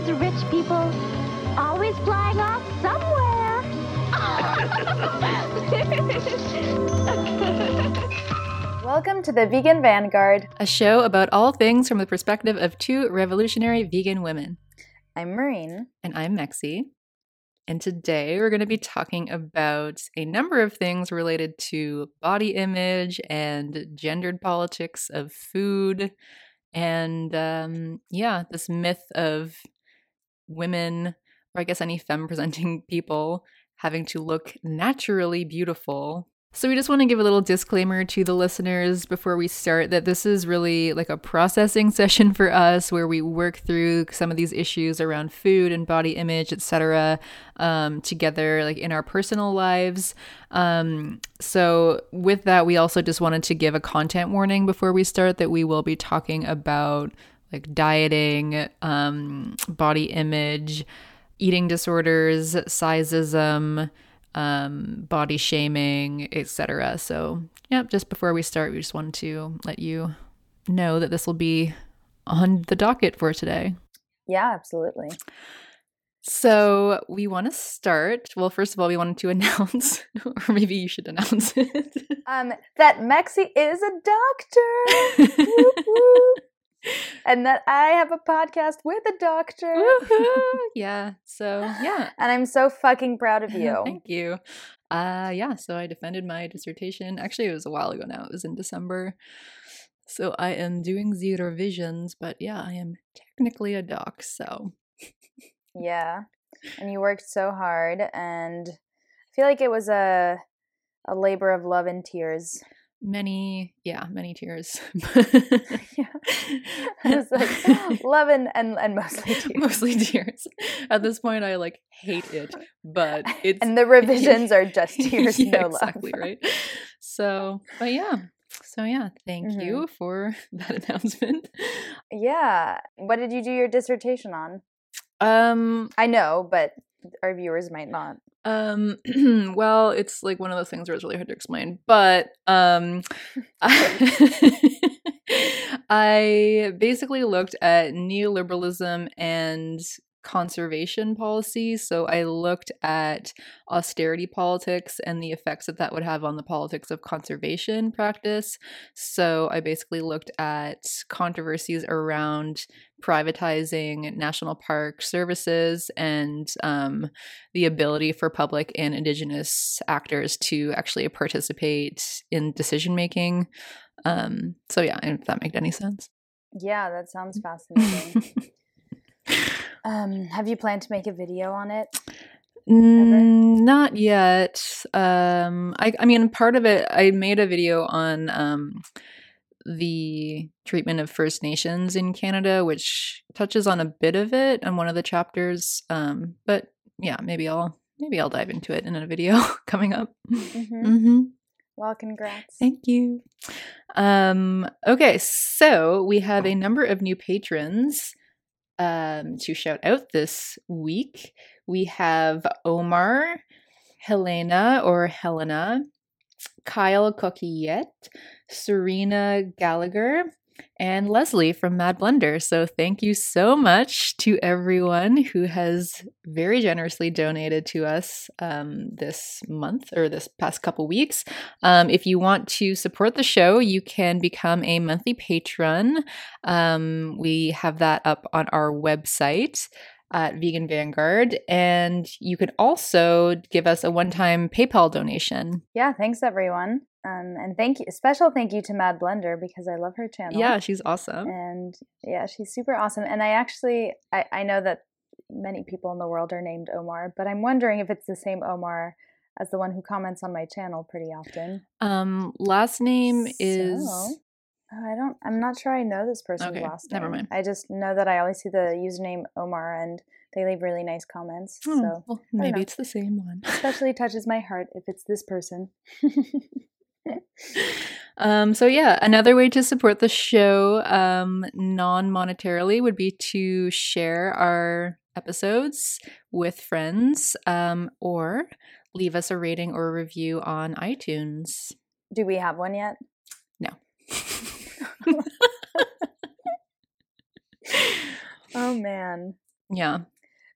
those rich people always flying off somewhere. Welcome to the Vegan Vanguard. a show about all things from the perspective of two revolutionary vegan women. I'm Maureen. And I'm Mexie. And today we're going to be talking about a number of things related to body image and gendered politics of food. And um, yeah, this myth of women, or I guess any femme presenting people, having to look naturally beautiful so, we just want to give a little disclaimer to the listeners before we start that this is really like a processing session for us where we work through some of these issues around food and body image, etc., um, together, like in our personal lives. Um, so, with that, we also just wanted to give a content warning before we start that we will be talking about like dieting, um, body image, eating disorders, sizeism um, body shaming, etc. So, yeah, just before we start, we just wanted to let you know that this will be on the docket for today. Yeah, absolutely. So, we want to start. Well, first of all, we wanted to announce, or maybe you should announce it. Um, that Mexie is a doctor. Whoop, whoop. And that I have a podcast with a doctor. Woohoo! yeah. So, yeah. And I'm so fucking proud of you. Thank you. Uh yeah, so I defended my dissertation. Actually, it was a while ago now. It was in December. So I am doing zero visions, but yeah, I am technically a doc, so Yeah. And you worked so hard and I feel like it was a a labor of love and tears. Many yeah, many tears. Yeah. I was like love and, and, and mostly tears. Mostly tears. At this point I like hate it, but it's and the revisions are just tears, yeah, no love. exactly, right? So, but yeah. So yeah, thank Mhm. you for that announcement. Yeah. What did you do your dissertation on? Um I know, but our viewers might not. Um, well, it's like one of those things where it's really hard to explain, but um, I, I basically looked at neoliberalism and conservation policy. So I looked at austerity politics and the effects that that would have on the politics of conservation practice. So I basically looked at controversies around privatizing national park services and um, the ability for public and indigenous actors to actually participate in decision making. Um, so yeah, if that made any sense. Yeah, that sounds fascinating. Um, have you planned to make a video on it? Mm, not yet. Um, I, I mean, part of it, I made a video on um, the treatment of First Nations in Canada, which touches on a bit of it on one of the chapters. Um, but yeah, maybe I'll maybe I'll dive into it in a video coming up. Mm-hmm. Mm-hmm. Well, congrats. Thank you. Um, okay, so we have a number of new patrons um, to shout out this week. We have Omar, Helena or Helena, Kyle Coquillette, Serena Gallagher, and Leslie from Mad Blender. So thank you so much to everyone who has very generously donated to us um, this month or this past couple weeks. Um, if you want to support the show, you can become a monthly patron. Um, we have that up on our website at Vegan Vanguard, and you could also give us a one-time PayPal donation. Yeah, thanks everyone. Um, and thank you, special thank you to Mad Blender because I love her channel. Yeah, she's awesome. and yeah, she's super awesome. And I actually, I, I know that many people in the world are named Omar, but I'm wondering if it's the same Omar as the one who comments on my channel pretty often. Um, last name is So- Oh, I don't. I'm not sure I know this person's Okay, last never name. mind. I just know that I always see the username Omar, and they leave really nice comments. Oh, So well, maybe it's the same one. especially touches my heart if it's this person. Um, so yeah, another way to support the show um, non-monetarily would be to share our episodes with friends um, or leave us a rating or a review on iTunes. Do we have one yet? No. Oh man. Yeah.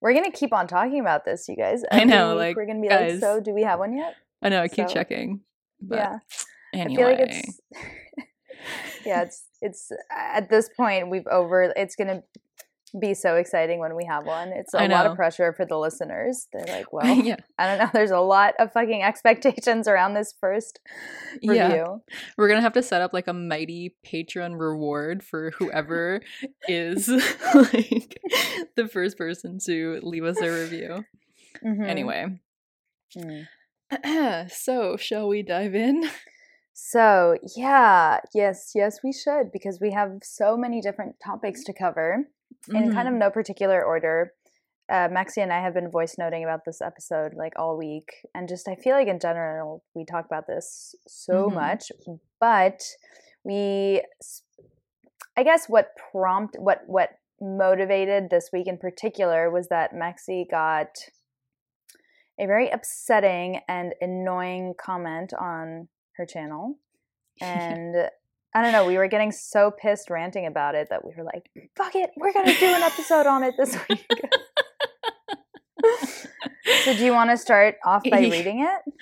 We're gonna keep on talking about this, you guys. I know, like, we're gonna be guys. like, so do we have one yet? I know, I keep So, checking. But yeah. Anyway. I feel like it's yeah, it's it's at this point we've over it's gonna be so exciting when we have one. It's a lot of pressure for the listeners. They're like, well, yeah. I don't know. There's a lot of fucking expectations around this first Yeah. review. We're gonna have to set up like a mighty Patreon reward for whoever is like the first person to leave us a review. Mhm. Anyway. Mm. so shall we dive in? So, yeah, yes, yes, we should because we have so many different topics to cover in kind of Mhm. no particular order. Uh, Mexie and I have been voice noting about this episode like all week, and just I feel like in general we talk about this so Mhm. much, but we, I guess, what prompt, what what motivated this week in particular was that Mexie got a very upsetting and annoying comment on her channel. And I don't know, we were getting so pissed ranting about it that we were like, fuck it, we're going to do an episode on it this week. so, do you want to start off by reading it?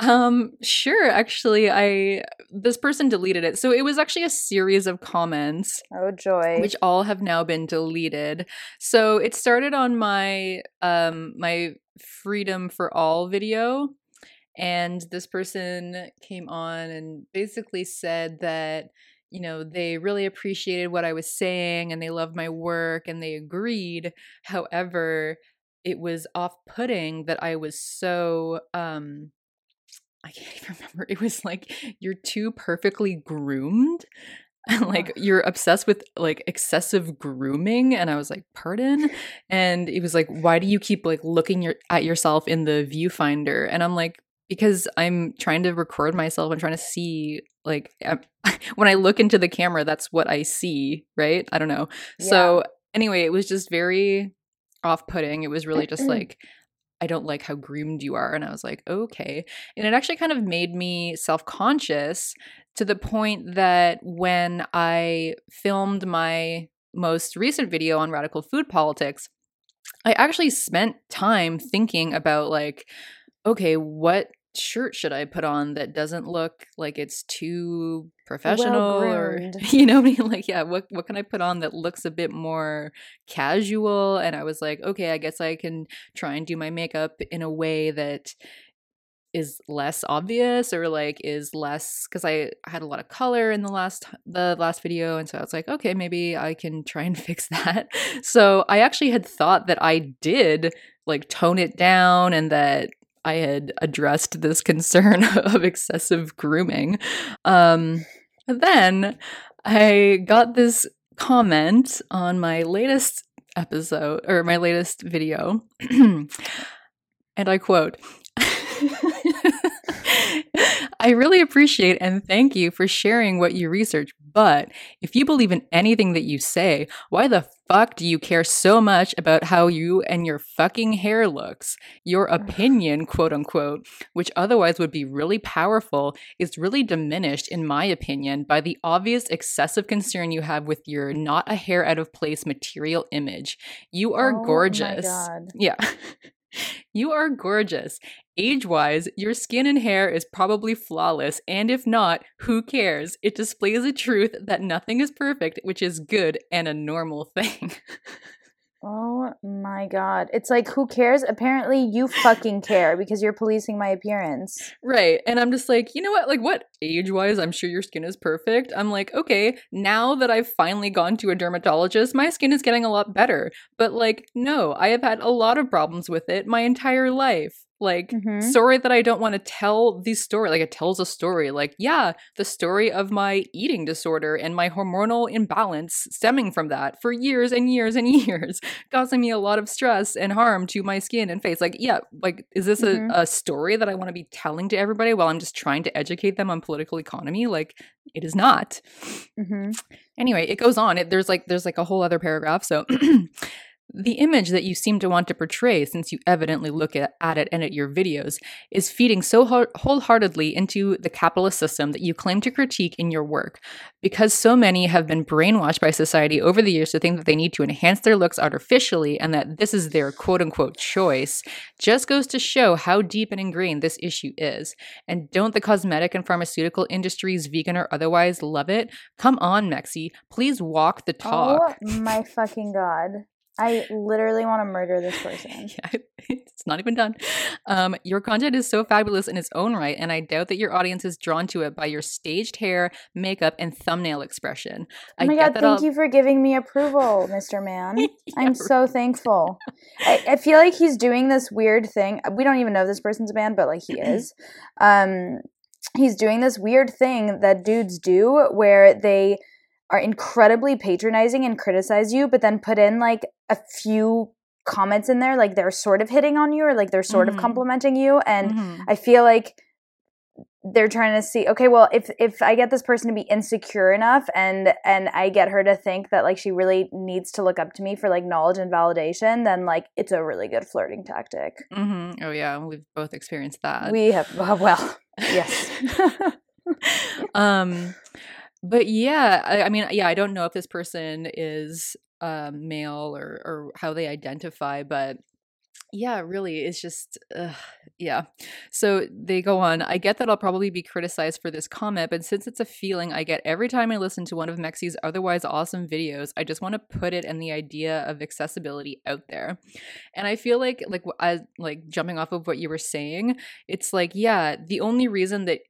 Um, sure. Actually, I this person deleted it. So it was actually a series of comments Oh, joy. which all have now been deleted. So it started on my um my freedom for all video and this person came on and basically said that you know they really appreciated what I was saying and they loved my work and they agreed. However, it was off-putting that I was so um I can't even remember. It was like you're too perfectly groomed. And like you're obsessed with like excessive grooming. And i was like pardon? And it was like why do you keep like looking your at yourself in the viewfinder? And i'm like because i'm trying to record myself i'm trying to see like I'm- when i look into the camera that's what i see right? I don't know. So anyway it was just very off-putting. It was really just like I don't like how groomed you are. And I was like, okay. And it actually kind of made me self conscious to the point that when I filmed my most recent video on radical food politics, I actually spent time thinking about, like, okay, what shirt should I put on that doesn't look like it's too professional or you know what I mean? Like, yeah, what what can I put on that looks a bit more casual? And I was like, okay, I guess I can try and do my makeup in a way that is less obvious or like is less because I had a lot of color in the last the last video and so I was like okay maybe I can try and fix that so I actually had thought that I did like tone it down and that I had addressed this concern of excessive grooming. Um then I got this comment on my latest episode or my latest video and I quote I really appreciate and thank you for sharing what you research, but if you believe in anything that you say, why the fuck do you care so much about how you and your fucking hair looks? Your opinion, quote unquote, which otherwise would be really powerful, is really diminished, in my opinion, by the obvious excessive concern you have with your not a hair out of place material image. You are Oh my gorgeous. God. Yeah. you are gorgeous. Age wise, your skin and hair is probably flawless, and if not, who cares? It displays a truth that nothing is perfect, which is good and a normal thing. Oh my god. It's like, who cares? Apparently, you fucking care because you're policing my appearance. right. And I'm just like, you know what? Like, what age wise, I'm sure your skin is perfect. I'm like, okay, now that I've finally gone to a dermatologist, my skin is getting a lot better. But, like, no, I have had a lot of problems with it my entire life. Like, Mhm. sorry that I don't want to tell the story. Like, it tells a story. Like, yeah, the story of my eating disorder and my hormonal imbalance stemming from that for years and years and years, causing me a lot of stress and harm to my skin and face. Like, yeah, like, is this Mhm. a, a story that I want to be telling to everybody while I'm just trying to educate them on political economy? Like, it is not Mhm. anyway it goes on it, there's like there's like a whole other paragraph so the image that you seem to want to portray, since you evidently look at, at it and at your videos, is feeding so wholeheartedly into the capitalist system that you claim to critique in your work. Because so many have been brainwashed by society over the years to think that they need to enhance their looks artificially and that this is their quote unquote choice, just goes to show how deep and ingrained this issue is. And don't the cosmetic and pharmaceutical industries, vegan or otherwise, love it? Come on, Mexie, please walk the talk. Oh my fucking god. I literally want to murder this person. yeah, it's not even done. Um, your content is so fabulous in its own right, and I doubt that your audience is drawn to it by your staged hair, makeup, and thumbnail expression. Oh my god, thank I'll... you for giving me approval, Mr. Man. yeah, I'm so thankful. I, I, feel like he's doing this weird thing. We don't even know if this person's a man, but like he is. Um, he's doing this weird thing that dudes do where they are incredibly patronizing and criticize you, but then put in like a few comments in there, like they're sort of hitting on you or like they're sort mm-hmm. of complimenting you. And mm-hmm. I feel like they're trying to see okay well if if i get this person to be insecure enough and and i get her to think that like she really needs to look up to me for like knowledge and validation then like it's a really good flirting tactic mm-hmm. oh yeah we've both experienced that we have well yes um but yeah, I, I, mean, yeah, I don't know if this person is um, male or or how they identify, but yeah, really, it's just yeah. So they go on. I get that I'll probably be criticized for this comment, but since it's a feeling I get every time I listen to one of Mexie's otherwise awesome videos, I just want to put it and the idea of accessibility out there. And I feel like like as like jumping off of what you were saying, it's like yeah, the only reason that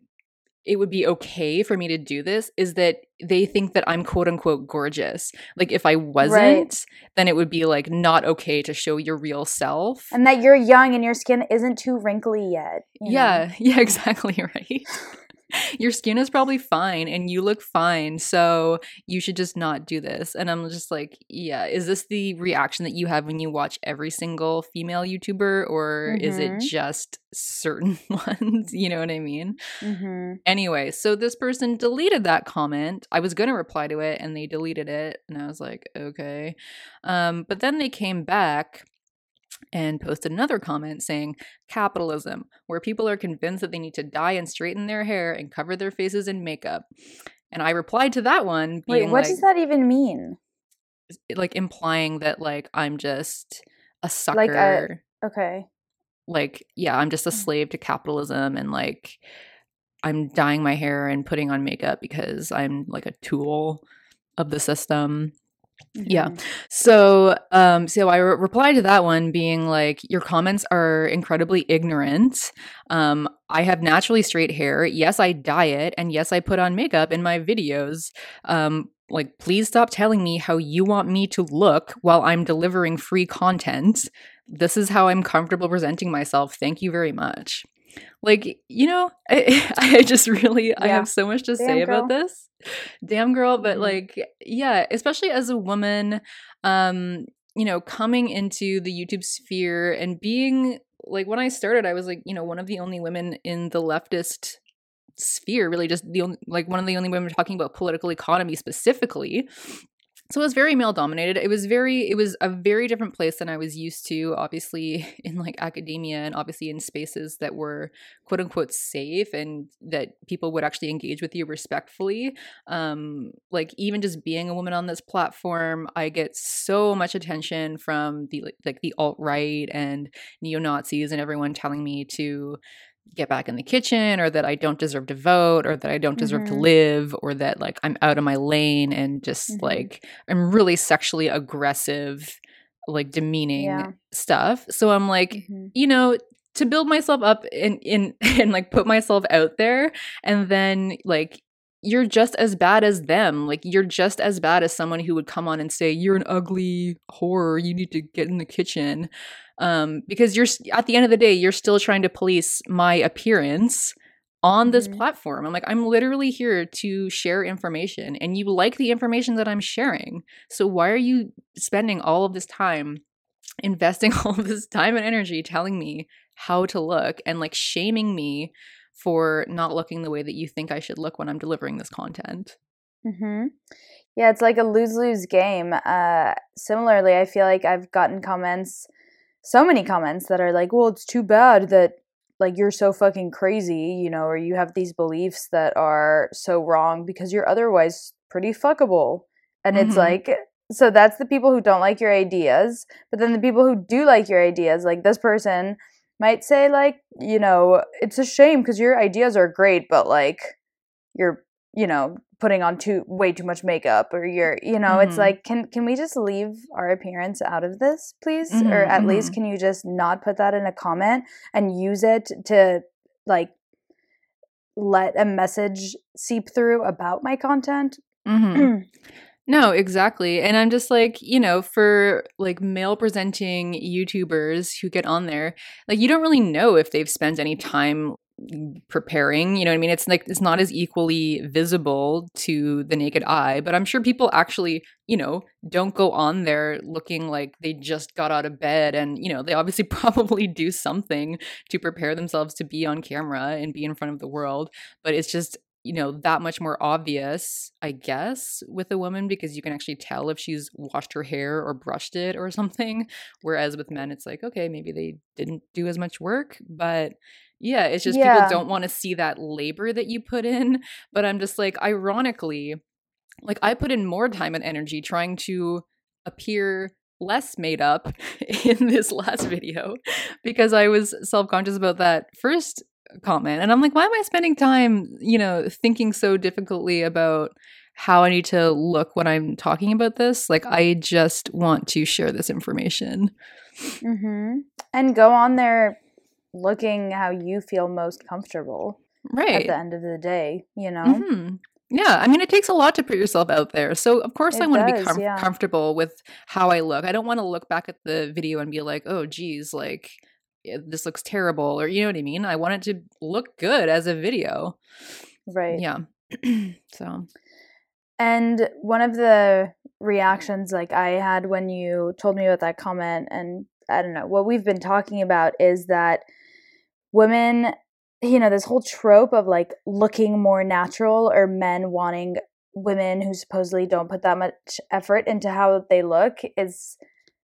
it would be okay for me to do this is that they think that I'm quote unquote gorgeous. Like if I wasn't, right. then it would be like not okay to show your real self. And that you're young and your skin isn't too wrinkly yet. Yeah, know? yeah, exactly right your skin is probably fine and you look fine. So you should just not do this. And I'm just like, yeah, is this the reaction that you have when you watch every single female YouTuber or mm-hmm. is it mm-hmm. just certain ones? you know what I mean? Mm-hmm. Anyway, so this person deleted that comment. I was going to reply to it and they deleted it. And I was like, okay. Um, but then they came back and posted another comment saying capitalism where people are convinced that they need to dye and straighten their hair and cover their faces in makeup and i replied to that one wait what like, does that even mean like implying that like i'm just a sucker like a, okay like yeah i'm just a mm. slave to capitalism and like i'm dyeing my hair and putting on makeup because i'm like a tool of the system. Yeah. So, um, so I re- replied to that one being like, your comments are incredibly ignorant. Um, I have naturally straight hair. Yes, I dye it. And yes, I put on makeup in my videos. Um, like, please stop telling me how you want me to look while I'm delivering free content. This is how I'm comfortable presenting myself. Thank you very much. Like, you know, I, I just really, yeah. I have so much to Damn say girl. about this damn girl but mm-hmm. like yeah especially as a woman um you know coming into the youtube sphere and being like when i started i was like you know one of the only women in the leftist sphere really just the only like one of the only women talking about political economy specifically so it was very male dominated. It was very it was a very different place than i was used to obviously in like academia and obviously in spaces that were quote unquote safe and that people would actually engage with you respectfully. Um like even just being a woman on this platform i get so much attention from the like the alt-right and neo-nazis and everyone telling me to get back in the kitchen or that I don't deserve to vote or that I don't deserve mm-hmm. to live or that like I'm out of my lane and just mm-hmm. like I'm really sexually aggressive like demeaning yeah. stuff. So I'm like, mm-hmm. you know, to build myself up and in and like put myself out there and then like you're just as bad as them. Like you're just as bad as someone who would come on and say you're an ugly whore. You need to get in the kitchen, um, because you're at the end of the day you're still trying to police my appearance on this mm-hmm. platform. I'm like I'm literally here to share information, and you like the information that I'm sharing. So why are you spending all of this time investing all of this time and energy telling me how to look and like shaming me for not looking the way that you think I should look when I'm delivering this content. Mm-hmm. Yeah, it's like a lose lose game. Uh, similarly, I feel like I've gotten comments, so many comments that are like, well, it's too bad that like you're so fucking crazy, you know, or you have these beliefs that are so wrong because you're otherwise pretty fuckable. And mm-hmm. it's like, so that's the people who don't like your ideas. But then the people who do like your ideas, like this person might say, like, you know, it's a shame because your ideas are great, but like you're, you know, putting on too way too much makeup or you're you know mm-hmm. it's like can can we just leave our appearance out of this please mm-hmm, or at mm-hmm. least can you just not put that in a comment and use it to like let a message seep through about my content mm-hmm. No, exactly. And I'm just like, you know, for like male presenting YouTubers who get on there, like you don't really know if they've spent any time preparing you know what i mean it's like it's not as equally visible to the naked eye but i'm sure people actually you know don't go on there looking like they just got out of bed and you know they obviously probably do something to prepare themselves to be on camera and be in front of the world but it's just you know that much more obvious i guess with a woman because you can actually tell if she's washed her hair or brushed it or something whereas with men it's like okay maybe they didn't do as much work but yeah, it's just yeah. people don't want to see that labor that you put in. But I'm just like, ironically, like I put in more time and energy trying to appear less made up in this last video because I was self conscious about that first comment. And I'm like, why am I spending time, you know, thinking so difficultly about how I need to look when I'm talking about this? Like, I just want to share this information. Mm-hmm. And go on there looking how you feel most comfortable right at the end of the day you know mm-hmm. yeah i mean it takes a lot to put yourself out there so of course it i want to be com- yeah. comfortable with how i look i don't want to look back at the video and be like oh geez like Eh, this looks terrible or you know what i mean? I want it to look good as a video. Right. Yeah. So. And one of the reactions like i had when you told me about that comment and i don't know what we've been talking about is that women you know this whole trope of like looking more natural or men wanting women who supposedly don't put that much effort into how they look is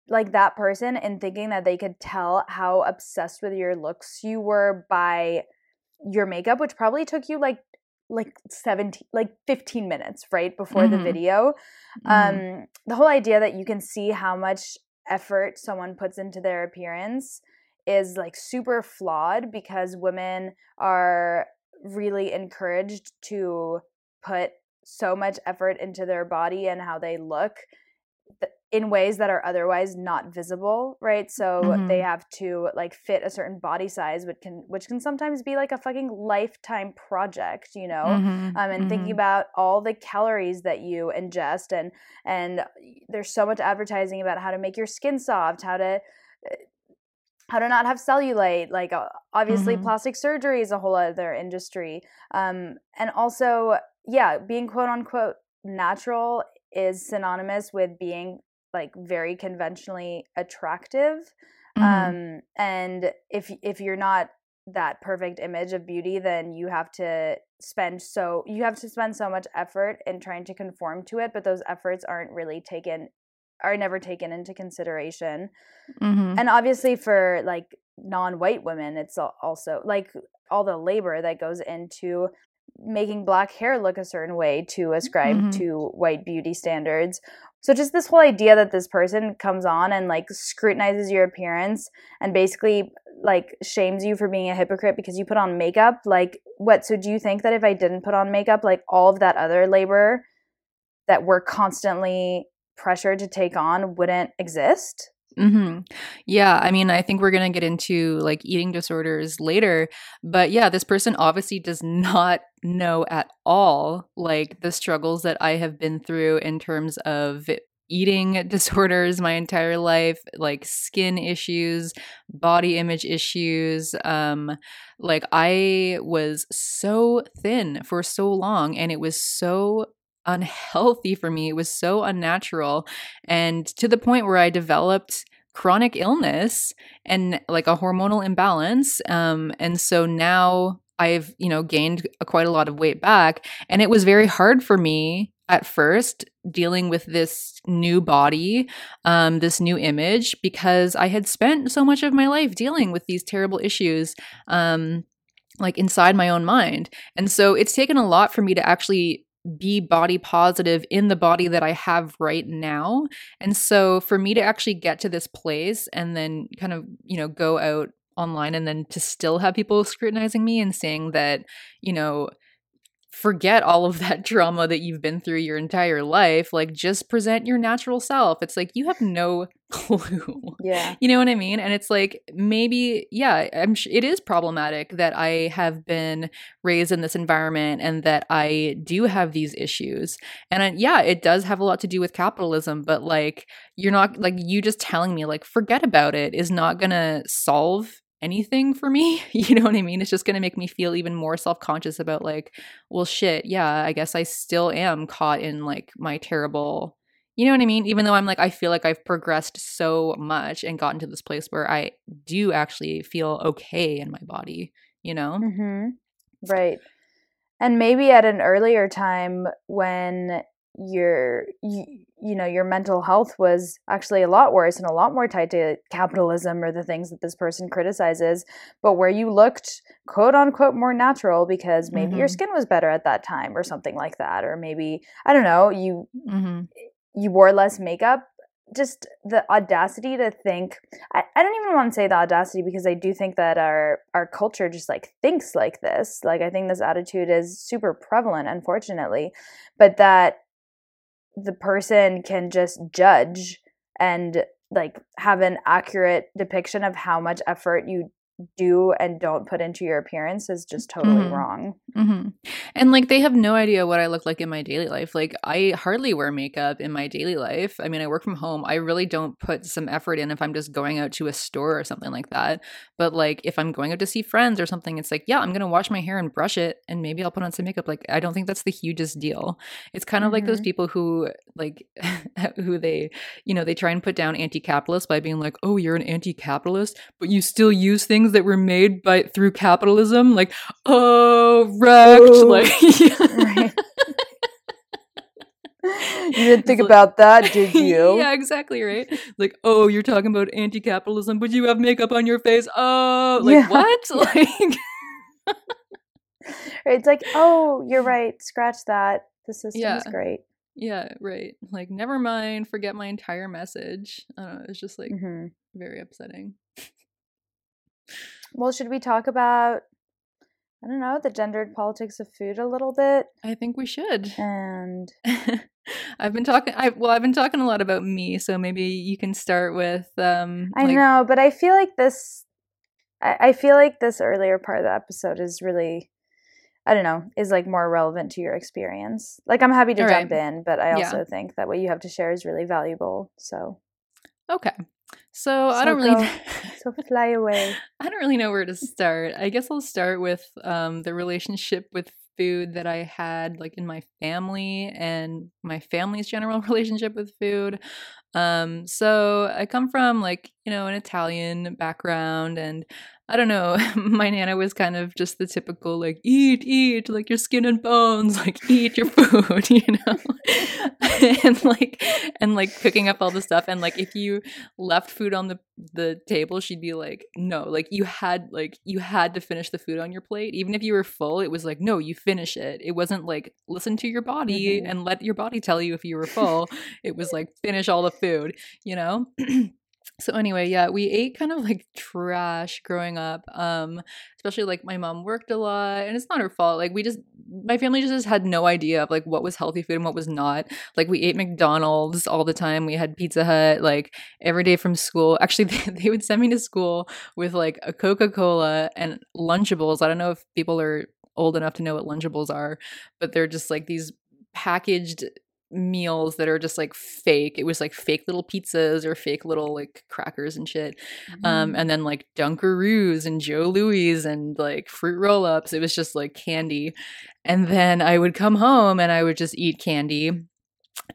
like that person and thinking that they could tell how obsessed with your looks you were by your makeup which probably took you like like 17 like 15 minutes right before mm-hmm. the video mm-hmm. um the whole idea that you can see how much effort someone puts into their appearance is like super flawed because women are really encouraged to put so much effort into their body and how they look in ways that are otherwise not visible right so mm-hmm. they have to like fit a certain body size which can which can sometimes be like a fucking lifetime project you know mm-hmm. um, and mm-hmm. thinking about all the calories that you ingest and and there's so much advertising about how to make your skin soft how to how to not have cellulite like uh, obviously mm-hmm. plastic surgery is a whole other industry um, and also yeah being quote unquote natural is synonymous with being like very conventionally attractive mm-hmm. um, and if if you're not that perfect image of beauty then you have to spend so you have to spend so much effort in trying to conform to it but those efforts aren't really taken are never taken into consideration. Mm-hmm. And obviously, for like non white women, it's also like all the labor that goes into making black hair look a certain way to ascribe mm-hmm. to white beauty standards. So just this whole idea that this person comes on and like scrutinizes your appearance and basically like shames you for being a hypocrite because you put on makeup, like what so do you think that if I didn't put on makeup like all of that other labor that we're constantly pressured to take on wouldn't exist. Mm-hmm. Yeah, I mean, I think we're gonna get into like eating disorders later, but yeah, this person obviously does not know at all like the struggles that I have been through in terms of eating disorders my entire life like skin issues body image issues um like i was so thin for so long and it was so unhealthy for me. It was so unnatural. And to the point where I developed chronic illness and like a hormonal imbalance. Um, and so now I've, you know, gained a, quite a lot of weight back. And it was very hard for me at first dealing with this new body, um, this new image, because I had spent so much of my life dealing with these terrible issues. Um, like inside my own mind. And so it's taken a lot for me to actually be body positive in the body that I have right now. And so for me to actually get to this place and then kind of, you know, go out online and then to still have people scrutinizing me and saying that, you know, forget all of that drama that you've been through your entire life. Like, just present your natural self. It's like you have no clue. Yeah. You know what I mean? And it's like maybe, yeah, I'm. Sh- it is problematic that I have been raised in this environment and that I do have these issues. And I, yeah, it does have a lot to do with capitalism. But like, you're not like you just telling me like forget about it is not gonna solve anything for me. You know what I mean? It's just going to make me feel even more self conscious about, like, well, shit, yeah, I guess I still am caught in like my terrible, you know what I mean? Even though I'm like, I feel like I've progressed so much and gotten to this place where I do actually feel okay in my body, you know? Mm-hmm. Right. And maybe at an earlier time when your you, you know your mental health was actually a lot worse and a lot more tied to capitalism or the things that this person criticizes but where you looked quote unquote more natural because maybe mm-hmm. your skin was better at that time or something like that or maybe i don't know you mm-hmm. You wore less makeup just the audacity to think I, I don't even want to say the audacity because i do think that our our culture just like thinks like this like i think this attitude is super prevalent unfortunately but that the person can just judge and like have an accurate depiction of how much effort you do and don't put into your appearance is just totally mm-hmm. wrong. Mm-hmm. And like they have no idea what I look like in my daily life. Like I hardly wear makeup in my daily life. I mean, I work from home. I really don't put some effort in if I'm just going out to a store or something like that. But like if I'm going out to see friends or something, it's like, yeah, I'm going to wash my hair and brush it and maybe I'll put on some makeup. Like I don't think that's the hugest deal. It's kind of mm-hmm. like those mm-hmm. people who like who they, you know, they try and put down anti-capitalist by being like, "Oh, you're an anti-capitalist, but you still use things things that were made by through capitalism, like oh, wrecked, oh, like right. you didn't think about that, did you? yeah, exactly, right. Like, oh, you're talking about anti-capitalism, but you have makeup on your face. Oh, like yeah. what? Like, it's like, oh, you're right. Scratch that. The system yeah. is great. Yeah, right. Like, never mind. Forget my entire message. I don't know. It's just like mm-hmm. very upsetting. Well, should we talk about I don't know, the gendered politics of food a little bit? I think we should. And I've been talking I well, I've been talking a lot about me, so maybe you can start with um I like, know, but I feel like this I, I feel like this earlier part of the episode is really I don't know, is like more relevant to your experience. Like I'm happy to All jump right. in, but I also yeah. think that what you have to share is really valuable. So Okay. So, so I don't really so fly away. I don't really know where to start. I guess I'll start with um, the relationship with food that I had like in my family and my family's general relationship with food. Um, so I come from like, you know, an Italian background and I don't know, my nana was kind of just the typical like eat, eat, like your skin and bones, like eat your food, you know. and like and like cooking up all the stuff and like if you left food on the the table, she'd be like, "No, like you had like you had to finish the food on your plate. Even if you were full, it was like, "No, you finish it." It wasn't like listen to your body mm-hmm. and let your body tell you if you were full. it was like finish all the food, you know? so anyway yeah we ate kind of like trash growing up um especially like my mom worked a lot and it's not her fault like we just my family just had no idea of like what was healthy food and what was not like we ate mcdonald's all the time we had pizza hut like every day from school actually they, they would send me to school with like a coca-cola and lunchables i don't know if people are old enough to know what lunchables are but they're just like these packaged meals that are just like fake. It was like fake little pizzas or fake little like crackers and shit. Um, mm-hmm. Um, and then like Dunkaroos and Joe Louis and like fruit roll ups. It was just like candy. And then I would come home and I would just eat candy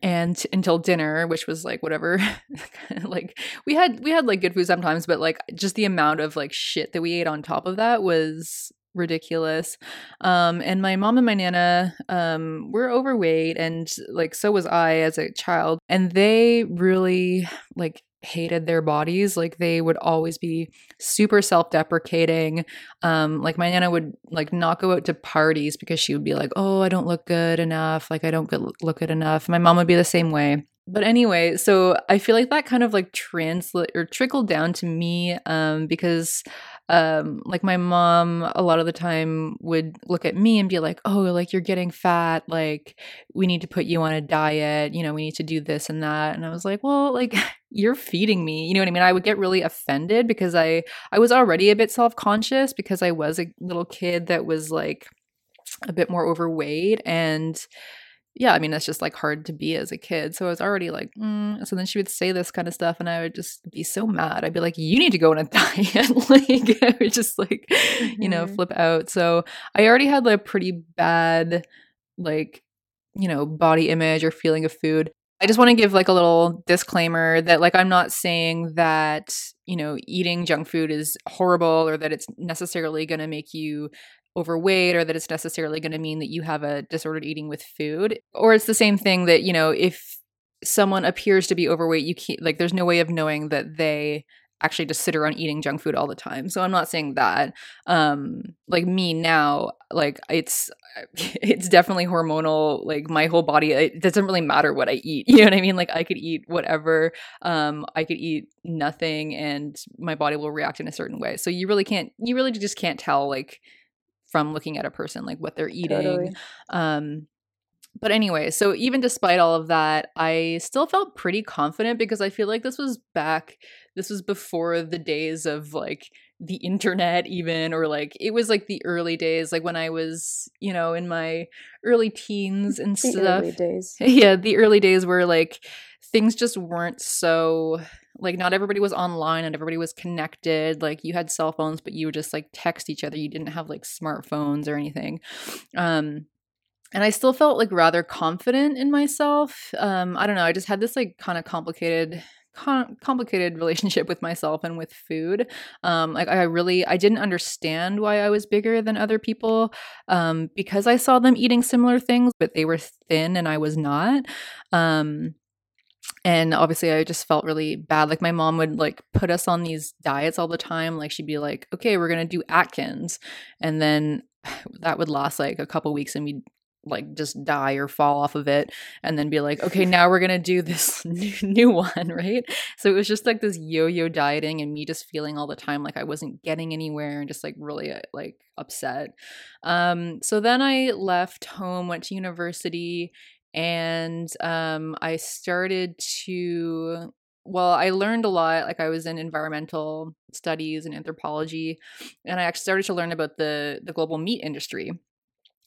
and t- until dinner which was like whatever like we had we had like good food sometimes but like just the amount of like shit that we ate on top of that was ridiculous. Um, and my mom and my nana um, were overweight, and like so was I as a child. And they really like hated their bodies like they would always be super self-deprecating um like my nana would like not go out to parties because she would be like oh i don't look good enough like i don't look good enough my mom would be the same way but anyway so i feel like that kind of like translate or trickled down to me um because um like my mom a lot of the time would look at me and be like oh like you're getting fat like we need to put you on a diet you know we need to do this and that. And i was like well like you're feeding me. You know what i mean? I would get really offended because i i was already a bit self-conscious because i was a little kid that was like a bit more overweight and yeah, I mean, that's just like hard to be as a kid. So I was already like, mm. so then she would say this kind of stuff, and I would just be so mad. I'd be like, you need to go on a diet. like, I would just like, mm-hmm. you know, mm-hmm. flip out. So I already had like pretty bad, like, you know, body image or feeling of food. I just want to give like a little disclaimer that like I'm not saying that, you know, eating junk food is horrible or that it's necessarily going to make you overweight or that it's necessarily going to mean that you have a disordered eating with food or it's the same thing that you know if someone appears to be overweight you can't like there's no way of knowing that they actually just sit around eating junk food all the time. So i'm not saying that. Um like me now like it's it's definitely hormonal like my whole body it doesn't really matter what i eat you know what i mean? Like i could eat whatever um i could eat nothing and my body will react in a certain way. So you really can't you really just can't tell like from looking at a person like what they're eating totally. um but anyway so even despite all of that i still felt pretty confident because i feel like this was back this was before the days of like the internet even or like it was like the early days like when i was you know in my early teens and the stuff early days. yeah the early days where like things just weren't so like not everybody was online and everybody was connected. Like you had cell phones but you would just like text each other. You didn't have like smartphones or anything. Um and i still felt like rather confident in myself. Um i don't know. I just had this like kind of complicated complicated relationship with myself and with food. Um like i really i didn't understand why i was bigger than other people um because i saw them eating similar things but they were thin and i was not. Um and obviously i just felt really bad like my mom would like put us on these diets all the time like she'd be like okay we're gonna do atkins. And then that would last like a couple weeks and we'd like just die or fall off of it and then be like okay now we're gonna do this new, new one right? So it was just like this yo-yo dieting and me just feeling all the time like i wasn't getting anywhere and just like really uh, like upset. Um so then i left home went to university and um, I started to well, I learned a lot. Like I was in environmental studies and anthropology, and I actually started to learn about the the global meat industry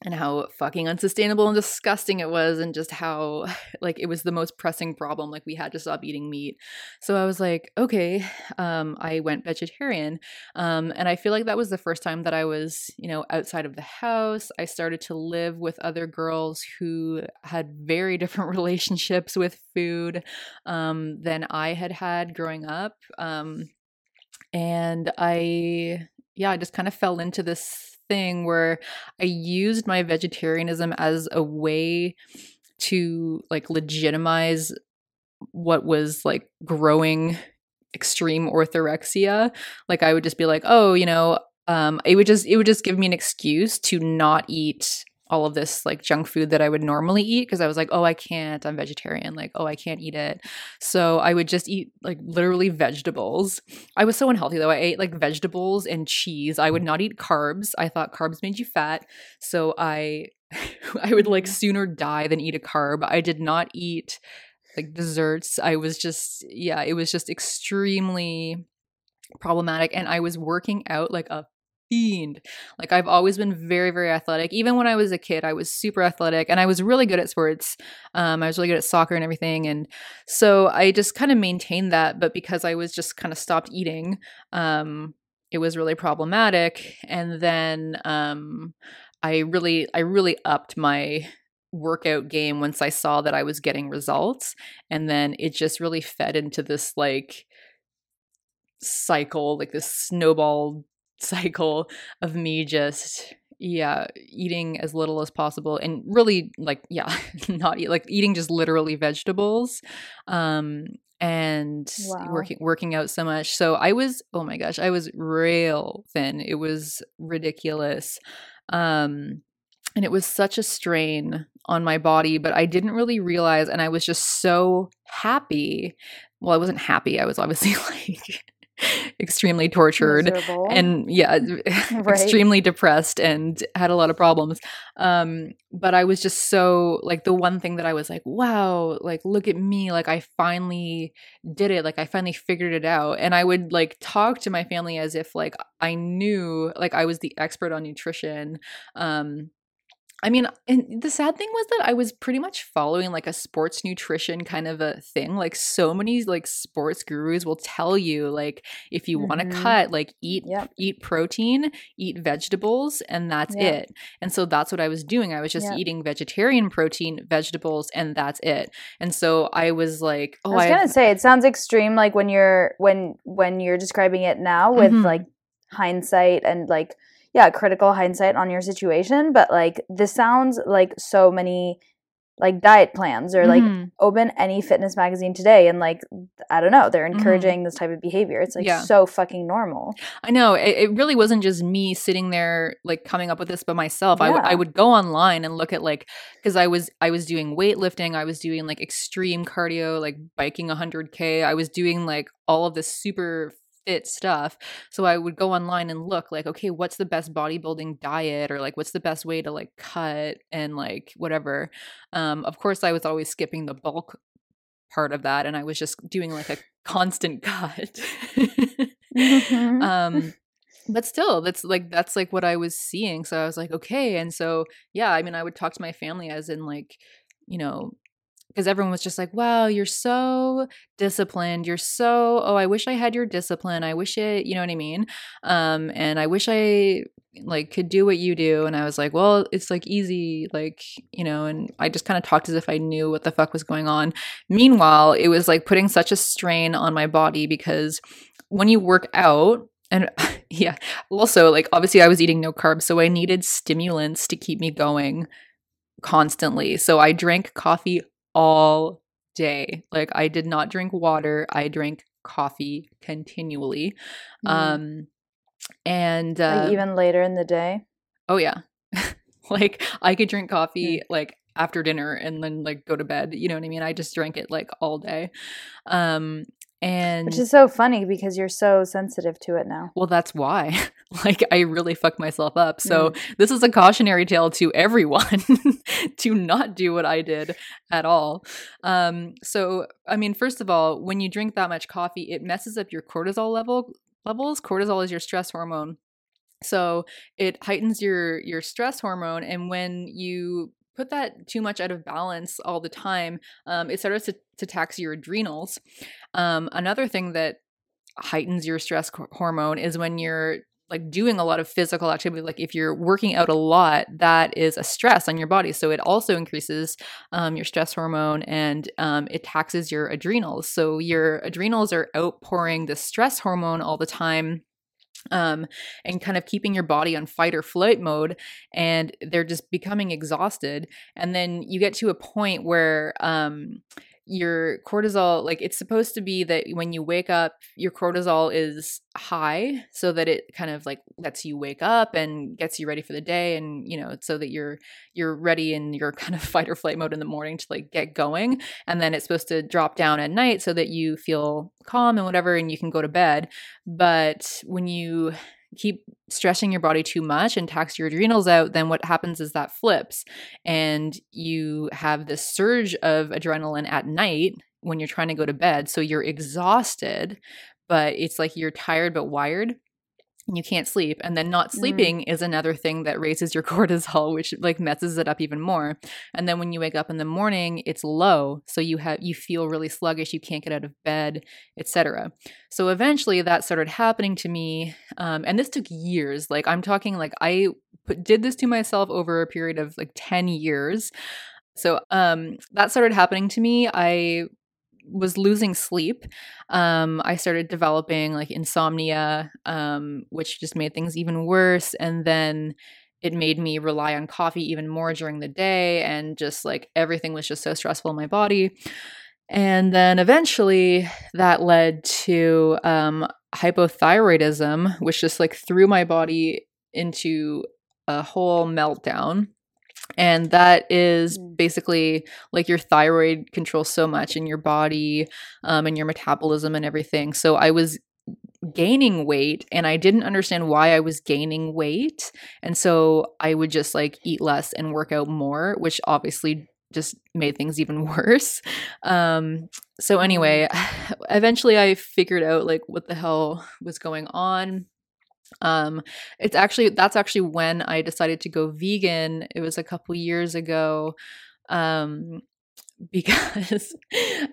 and how fucking unsustainable and disgusting it was and just how like it was the most pressing problem like we had to stop eating meat. So i was like okay um, i went vegetarian. Um, and i feel like that was the first time that i was you know outside of the house. I started to live with other girls who had very different relationships with food um, than i had had growing up. Um, and i yeah i just kind of fell into this thing where I used my vegetarianism as a way to like legitimize what was like growing extreme orthorexia. Like I would just be like, "Oh, you know, um it would just it would just give me an excuse to not eat all of this like junk food that I would normally eat because I was like, oh, I can't, I'm vegetarian. Like, oh, I can't eat it. So I would just eat like literally vegetables. I was so unhealthy though. I ate like vegetables and cheese. I would not eat carbs. I thought carbs made you fat. So I I would like sooner die than eat a carb. I did not eat like desserts. I was just yeah, it was just extremely problematic and I was working out like a fiend. Like I've always been very, very athletic. Even when I was a kid, I was super athletic and I was really good at sports. Um, I was really good at soccer and everything. And so I just kind of maintained that. But because I was just kind of stopped eating, um, it was really problematic. And then um, I really, I really upped my workout game once I saw that I was getting results. And then it just really fed into this like cycle, like this snowball cycle of me just yeah eating as little as possible and really like yeah not eat, like eating just literally vegetables um and Wow. working working out so much. So i was oh my gosh i was real thin. It was ridiculous um and it was such a strain on my body but i didn't really realize and i was just so happy. Well i wasn't happy i was obviously like extremely tortured Miserable. and yeah Right. extremely depressed and had a lot of problems um but i was just so like the one thing that i was like wow like look at me like i finally did it like i finally figured it out and i would like talk to my family as if like i knew like i was the expert on nutrition um I mean, and the sad thing was that I was pretty much following like a sports nutrition kind of a thing. Like so many like sports gurus will tell you like if you want Mhm. to cut, like eat Yep. eat protein, eat vegetables, and that's Yeah. it. And so that's what I was doing. I was just Yeah. eating vegetarian protein, vegetables, and that's it. And so I was like, oh, I was gonna say it sounds extreme, like when you're when when you're describing it now with Mhm. like hindsight and like yeah, critical hindsight on your situation. But like this sounds like so many like diet plans or like Mhm. open any fitness magazine today and like I don't know, they're encouraging this type of behavior. It's like Mm-hmm. Yeah. so fucking normal. I know it, it really wasn't just me sitting there like coming up with this by myself. I would I would go online and look at like because I was I was doing weightlifting, I was doing like extreme cardio, like biking 100k. I was doing like all of this super fit stuff. So I would go online and look like okay, what's the best bodybuilding diet or like what's the best way to like cut and like whatever. Um of course I was always skipping the bulk part of that and I was just doing like a constant cut. Mhm. um but still that's like that's like what i was seeing so i was like okay and so yeah i mean i would talk to my family as in like you know because everyone was just like wow you're so disciplined. You're so oh i wish i had your discipline. I wish it you know what i mean? Um and i wish i like could do what you do and i was like well it's like easy like you know and i just kind of talked as if i knew what the fuck was going on. Meanwhile it was like putting such a strain on my body because when you work out and yeah also like obviously i was eating no carbs so i needed stimulants to keep me going constantly. So i drank coffee all day like i did not drink water i drank coffee continually Mhm. um and uh, like even later in the day. oh yeah like i could drink coffee like after dinner and then like go to bed you know what i mean i just drank it like all day um and Which is so funny because you're so sensitive to it now. Well, that's why. like, I really fucked myself up. So, this is a cautionary tale to everyone to not do what I did at all. Um, so, I mean, first of all, when you drink that much coffee, it messes up your cortisol level levels. Cortisol is your stress hormone. So, it heightens your your stress hormone and when you put that too much out of balance all the time, um, it starts to, to tax your adrenals. Um, another thing that heightens your stress hormone is when you're like doing a lot of physical activity like if you're working out a lot that is a stress on your body. So it also increases um, your stress hormone and um, it taxes your adrenals. So your adrenals are outpouring the stress hormone all the time um, and kind of keeping your body on fight or flight mode and they're just becoming exhausted. And then you get to a point where um, your cortisol like it's supposed to be that when you wake up your cortisol is high so that it kind of like lets you wake up and gets you ready for the day and you know so that you're you're ready in your kind of fight or flight mode in the morning to like get going. And then it's supposed to drop down at night so that you feel calm and whatever and you can go to bed. But when you keep stressing your body too much and tax your adrenals out, then what happens is that flips and you have this surge of adrenaline at night when you're trying to go to bed. So you're exhausted, but it's like you're tired but wired. And you can't sleep. And then not Mm. sleeping is another thing that raises your cortisol, which like messes it up even more. And then when you wake up in the morning, it's low. So you have you feel really sluggish, you can't get out of bed, etc. So eventually that started happening to me. Um, and this took years. Like I'm talking like I put, did this to myself over a period of like 10 years. So um, that started happening to me. I was losing sleep. Um, I started developing like insomnia, um, which just made things even worse. And then it made me rely on coffee even more during the day, and just like everything was just so stressful in my body. And then eventually that led to um, hypothyroidism, which just like threw my body into a whole meltdown. And that is Mm. basically like your thyroid controls so much in your body um, and your metabolism and everything. So I was gaining weight and I didn't understand why I was gaining weight. And so I would just like eat less and work out more, which obviously just made things even worse. Um, so anyway, eventually I figured out like what the hell was going on. Um, it's actually that's actually when I decided to go vegan. It was a couple years ago. Um, because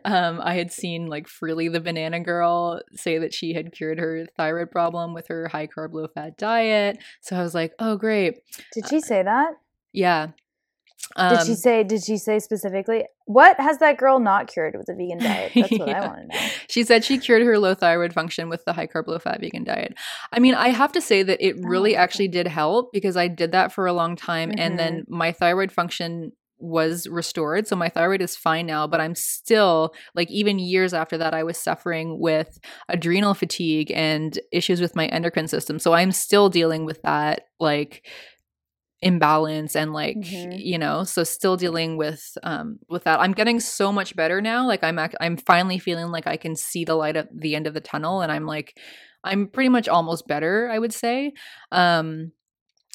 um, I had seen like Freelee the banana girl say that she had cured her thyroid problem with her high carb, low fat diet. So I was like, oh, great. Did she say that? Yeah. Did she Um, say? Did she say specifically what has that girl not cured with a vegan diet? That's what I Yeah. want to know. She said she cured her low thyroid function with the high carb, low fat vegan diet. I mean, I have to say that it oh, really Oh, okay. actually did help because I did that for a long time and then mm-hmm. my thyroid function was restored. So my thyroid is fine now, but I'm still like even years after that I was suffering with adrenal fatigue and issues with my endocrine system. So I'm still dealing with that like imbalance and like Mhm. you know so still dealing with um with that i'm getting so much better now like i'm i'm finally feeling like i can see the light at the end of the tunnel and i'm like i'm pretty much almost better i would say um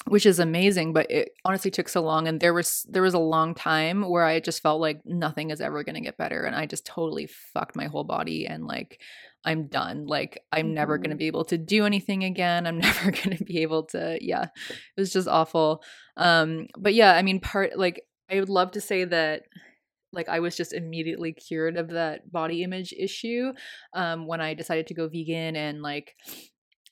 which is amazing but it honestly took so long and there was there was a long time where i just felt like nothing is ever going to get better and i just totally fucked my whole body and like i'm done like i'm never going to be able to do anything again i'm never going to be able to yeah it was just awful. Um but yeah i mean part like i would love to say that like i was just immediately cured of that body image issue um when i decided to go vegan and like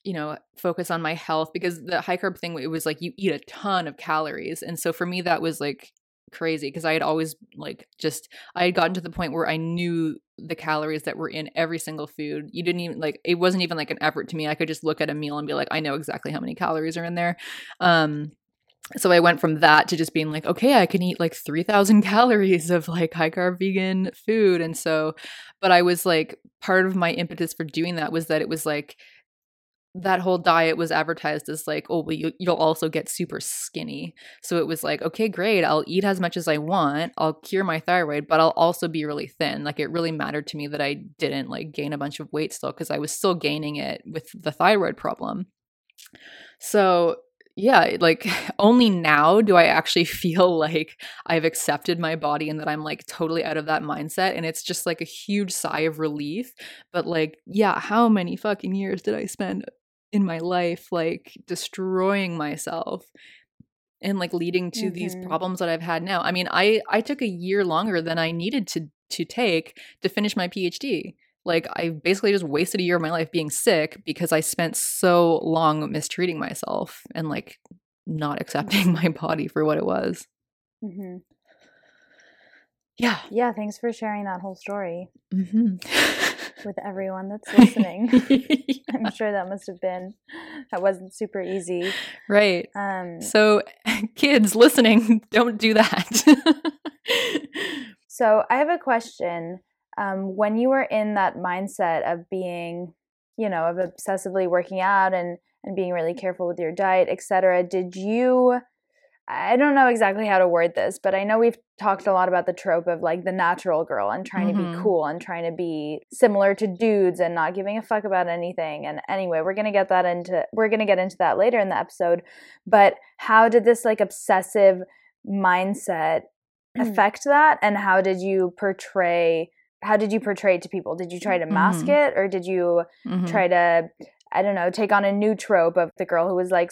you know focus on my health because the high carb thing it was like you eat a ton of calories and so for me that was like crazy because i had always like just i had gotten to the point where i knew the calories that were in every single food. You didn't even like it wasn't even like an effort to me. I could just look at a meal and be like i know exactly how many calories are in there. Um so I went from that to just being like, okay, I can eat like 3000 calories of like high carb vegan food. And so, but I was like, part of my impetus for doing that was that it was like, that whole diet was advertised as like, oh, well, you, you'll also get super skinny. So it was like, okay, great. I'll eat as much as I want. I'll cure my thyroid, but I'll also be really thin. Like it really mattered to me that I didn't like gain a bunch of weight still because I was still gaining it with the thyroid problem. So yeah, like only now do I actually feel like I've accepted my body and that I'm like totally out of that mindset. And it's just like a huge sigh of relief. But like, yeah, how many fucking years did I spend in my life like destroying myself? and like leading to these Mhm. problems that I've had now. I mean, I I took a year longer than I needed to to take to finish my PhD. Like I basically just wasted a year of my life being sick because I spent so long mistreating myself and like not accepting my body for what it was. hmm Yeah. Yeah, thanks for sharing that whole story hmm with everyone that's listening. I'm sure that must have been that wasn't super easy. right. Um, So kids listening, don't do that. so I have a question. Um, when you were in that mindset of being, you know, of obsessively working out and and being really careful with your diet, etc., did you? I don't know exactly how to word this, but I know we've talked a lot about the trope of like the natural girl and trying to Mhm. be cool and trying to be similar to dudes and not giving a fuck about anything. And anyway, we're going to get that into we're going to get into that later in the episode. But how did this like obsessive mindset affect that and how did you portray how did you portray it to people? Did you try to mask Mhm. it or did you Mhm. try to i don't know take on a new trope of the girl who was like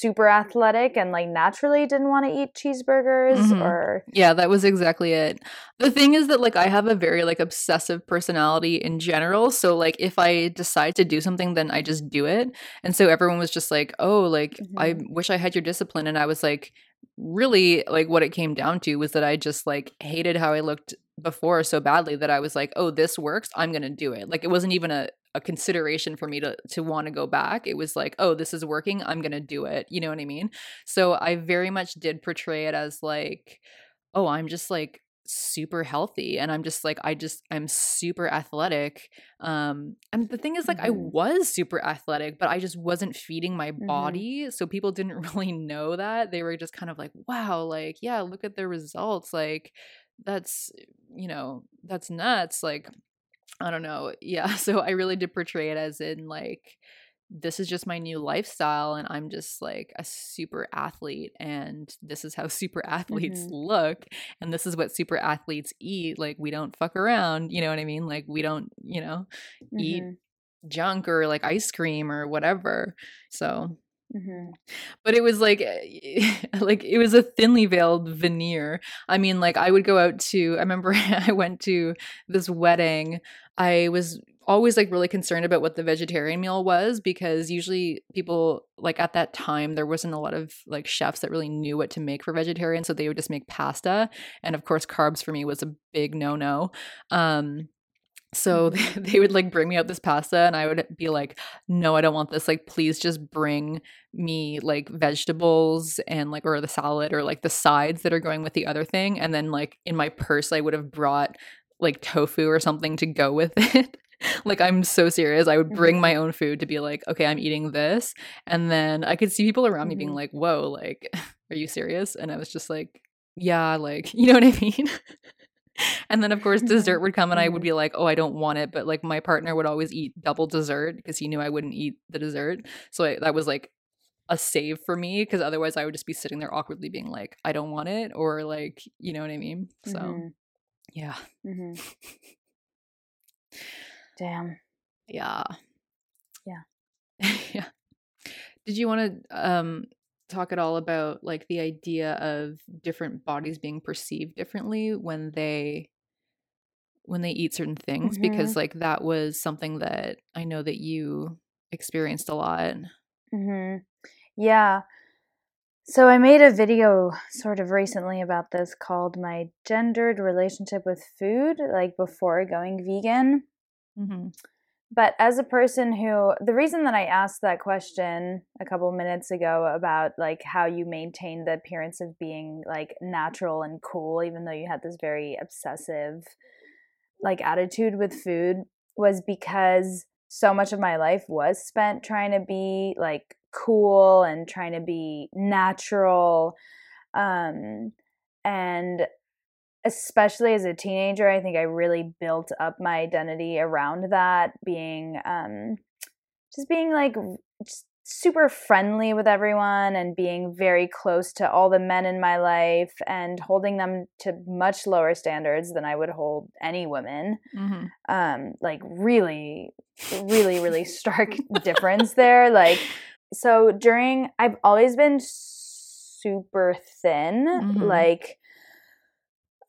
super athletic and like naturally didn't want to eat cheeseburgers Mhm. or Yeah, that was exactly it. The thing is that like I have a very like obsessive personality in general, so like if I decide to do something then I just do it. And so everyone was just like, "Oh, like I wish I had your discipline." And I was like, really like what it came down to was that I just like hated how I looked before so badly that I was like, "Oh, this works. I'm going to do it." Like it wasn't even a a consideration for me to to want to go back. It was like, "Oh, this is working. I'm going to do it." You know what I mean? So I very much did portray it as like, "Oh, I'm just like super healthy and i'm just like i just i'm super athletic um and the thing is like mm-hmm. i was super athletic but i just wasn't feeding my mm-hmm. body so people didn't really know that they were just kind of like wow like yeah look at the results like that's you know that's nuts like i don't know yeah so i really did portray it as in like this is just my new lifestyle and I'm just like a super athlete and this is how super athletes mm-hmm. look and this is what super athletes eat like we don't fuck around you know what I mean like we don't you know mm-hmm. eat junk or like ice cream or whatever so Mm-hmm. But it was like, eh, like it was a thinly veiled veneer. I mean, like I would go out to. I remember I went to this wedding. I was always like really concerned about what the vegetarian meal was because usually people like at that time there wasn't a lot of like chefs that really knew what to make for vegetarian so they would just make pasta and of course carbs for me was a big no no um so they, would like bring me out this pasta and I would be like, no, I don't want this. Like, please just bring me like vegetables and like, or the salad or like the sides that are going with the other thing. And then like in my purse, I would have brought like tofu or something to go with it. like I'm so serious. I would bring mm-hmm. my own food to be like, okay, I'm eating this. And then I could see people around me being mm-hmm. like, whoa, like, are you serious? And I was just like, yeah, like, you know what I mean? and then of course dessert mm-hmm. would come and I would be like, "Oh, I don't want it," but like my partner would always eat double dessert because he knew I wouldn't eat the dessert. So I, that was like a save for me because otherwise I would just be sitting there awkwardly being like, "I don't want it," or like, you know what I mean? So mm-hmm. yeah. Mm-hmm. Damn. Yeah. Yeah. yeah. Did you want to um talk at all about like the idea of different bodies being perceived differently when they when they eat certain things mm-hmm. because like that was something that I know that you experienced a lot. Mm-hmm. Yeah. So I made a video sort of recently about this called my gendered relationship with food like before going vegan. Mm-hmm. But as a person who, the reason that I asked that question a couple minutes ago about like how you maintain the appearance of being like natural and cool, even though you had this very obsessive like attitude with food, was because so much of my life was spent trying to be like cool and trying to be natural. Um, and especially as a teenager, I think I really built up my identity around that being um, just being like just super friendly with everyone and being very close to all the men in my life and holding them to much lower standards than I would hold any woman. Mm-hmm. Um, like really, really, really stark difference there. Like, so during, I've always been super thin, mm-hmm. like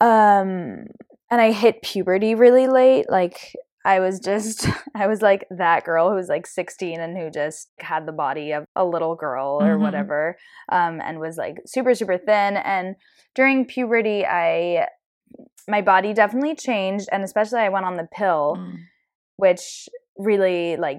um, and I hit puberty really late. Like I was just, I was like that girl who was like 16 and who just had the body of a little girl or mm-hmm. whatever, um, and was like super, super thin. And during puberty, I, my body definitely changed. And especially I went on the pill, mm. which really like,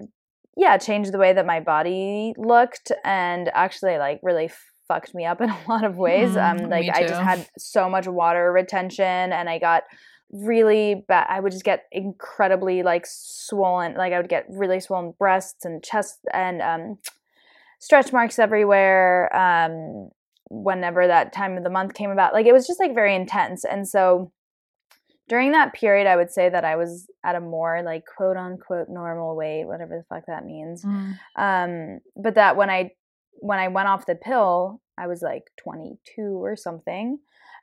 yeah, changed the way that my body looked and actually like really fucked me up in a lot of ways. Mm, um, like I just had so much water retention, and I got really bad. I would just get incredibly like swollen. Like I would get really swollen breasts and chest and um, stretch marks everywhere. Um, whenever that time of the month came about, like it was just like very intense, and so during that period i would say that i was at a more like quote unquote normal weight whatever the fuck that means mm. um, but that when i when I went off the pill, I was like 22 or something.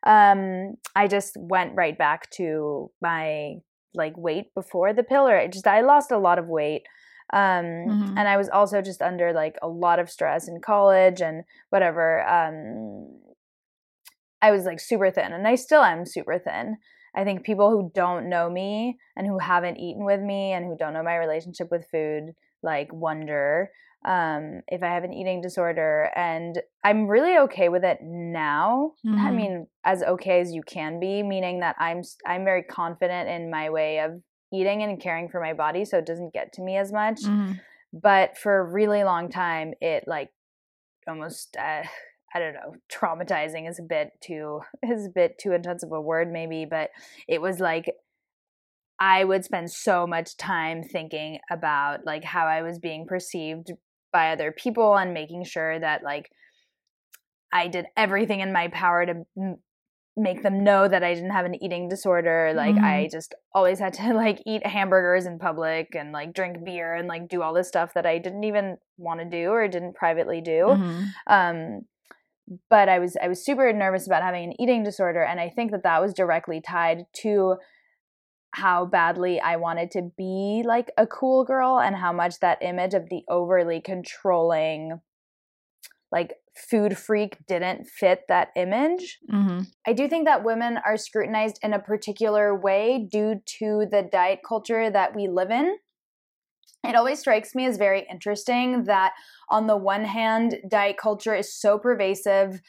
Um, I just went right back to my like weight before the pill, or I just I lost a lot of weight. Um, mm-hmm. and I was also just under like a lot of stress in college and whatever. Um, I was like super thin, and I still am super thin. I think people who don't know me and who haven't eaten with me and who don't know my relationship with food like wonder um, if I have an eating disorder. And I'm really okay with it now. I Mhm. mean, as okay as you can be, meaning that I'm I'm very confident in my way of eating and caring for my body, so it doesn't get to me as much. Mhm. But for a really long time, it like almost uh, I don't know, traumatizing is a bit too is a bit too intense of a word maybe, but it was like I would spend so much time thinking about like how I was being perceived by other people and making sure that like I did everything in my power to m- make them know that I didn't have an eating disorder. Like I just always had to like eat hamburgers in public and like drink beer and like do all this stuff that I didn't even want to do or didn't privately do Mhm. um but i was i was super nervous about having an eating disorder and i think that that was directly tied to how badly i wanted to be like a cool girl and how much that image of the overly controlling like food freak didn't fit that image Mhm. I do think that women are scrutinized in a particular way due to the diet culture that we live in. It always strikes me as very interesting that, on the one hand, diet culture is so pervasive.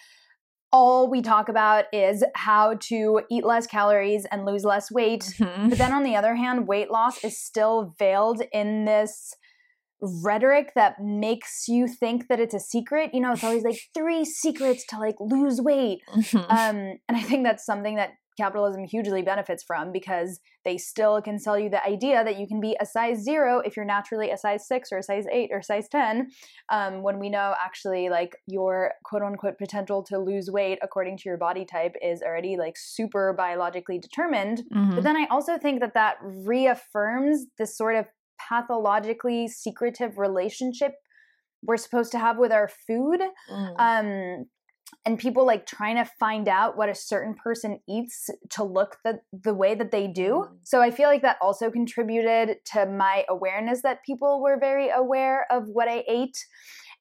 All we talk about is how to eat less calories and lose less weight. Mhm. But then on the other hand, weight loss is still veiled in this rhetoric that makes you think that it's a secret. You know, it's always like three secrets to like lose weight Mhm. um, and I think that's something that capitalism hugely benefits from because they still can sell you the idea that you can be a size zero if you're naturally a size six or a size eight or size 10 um, when we know actually like your quote unquote potential to lose weight according to your body type is already like super biologically determined but Mhm. then i also think that that reaffirms this sort of pathologically secretive relationship we're supposed to have with our food Mm. um and people like trying to find out what a certain person eats to look the the way that they do Mm. so i feel like that also contributed to my awareness that people were very aware of what i ate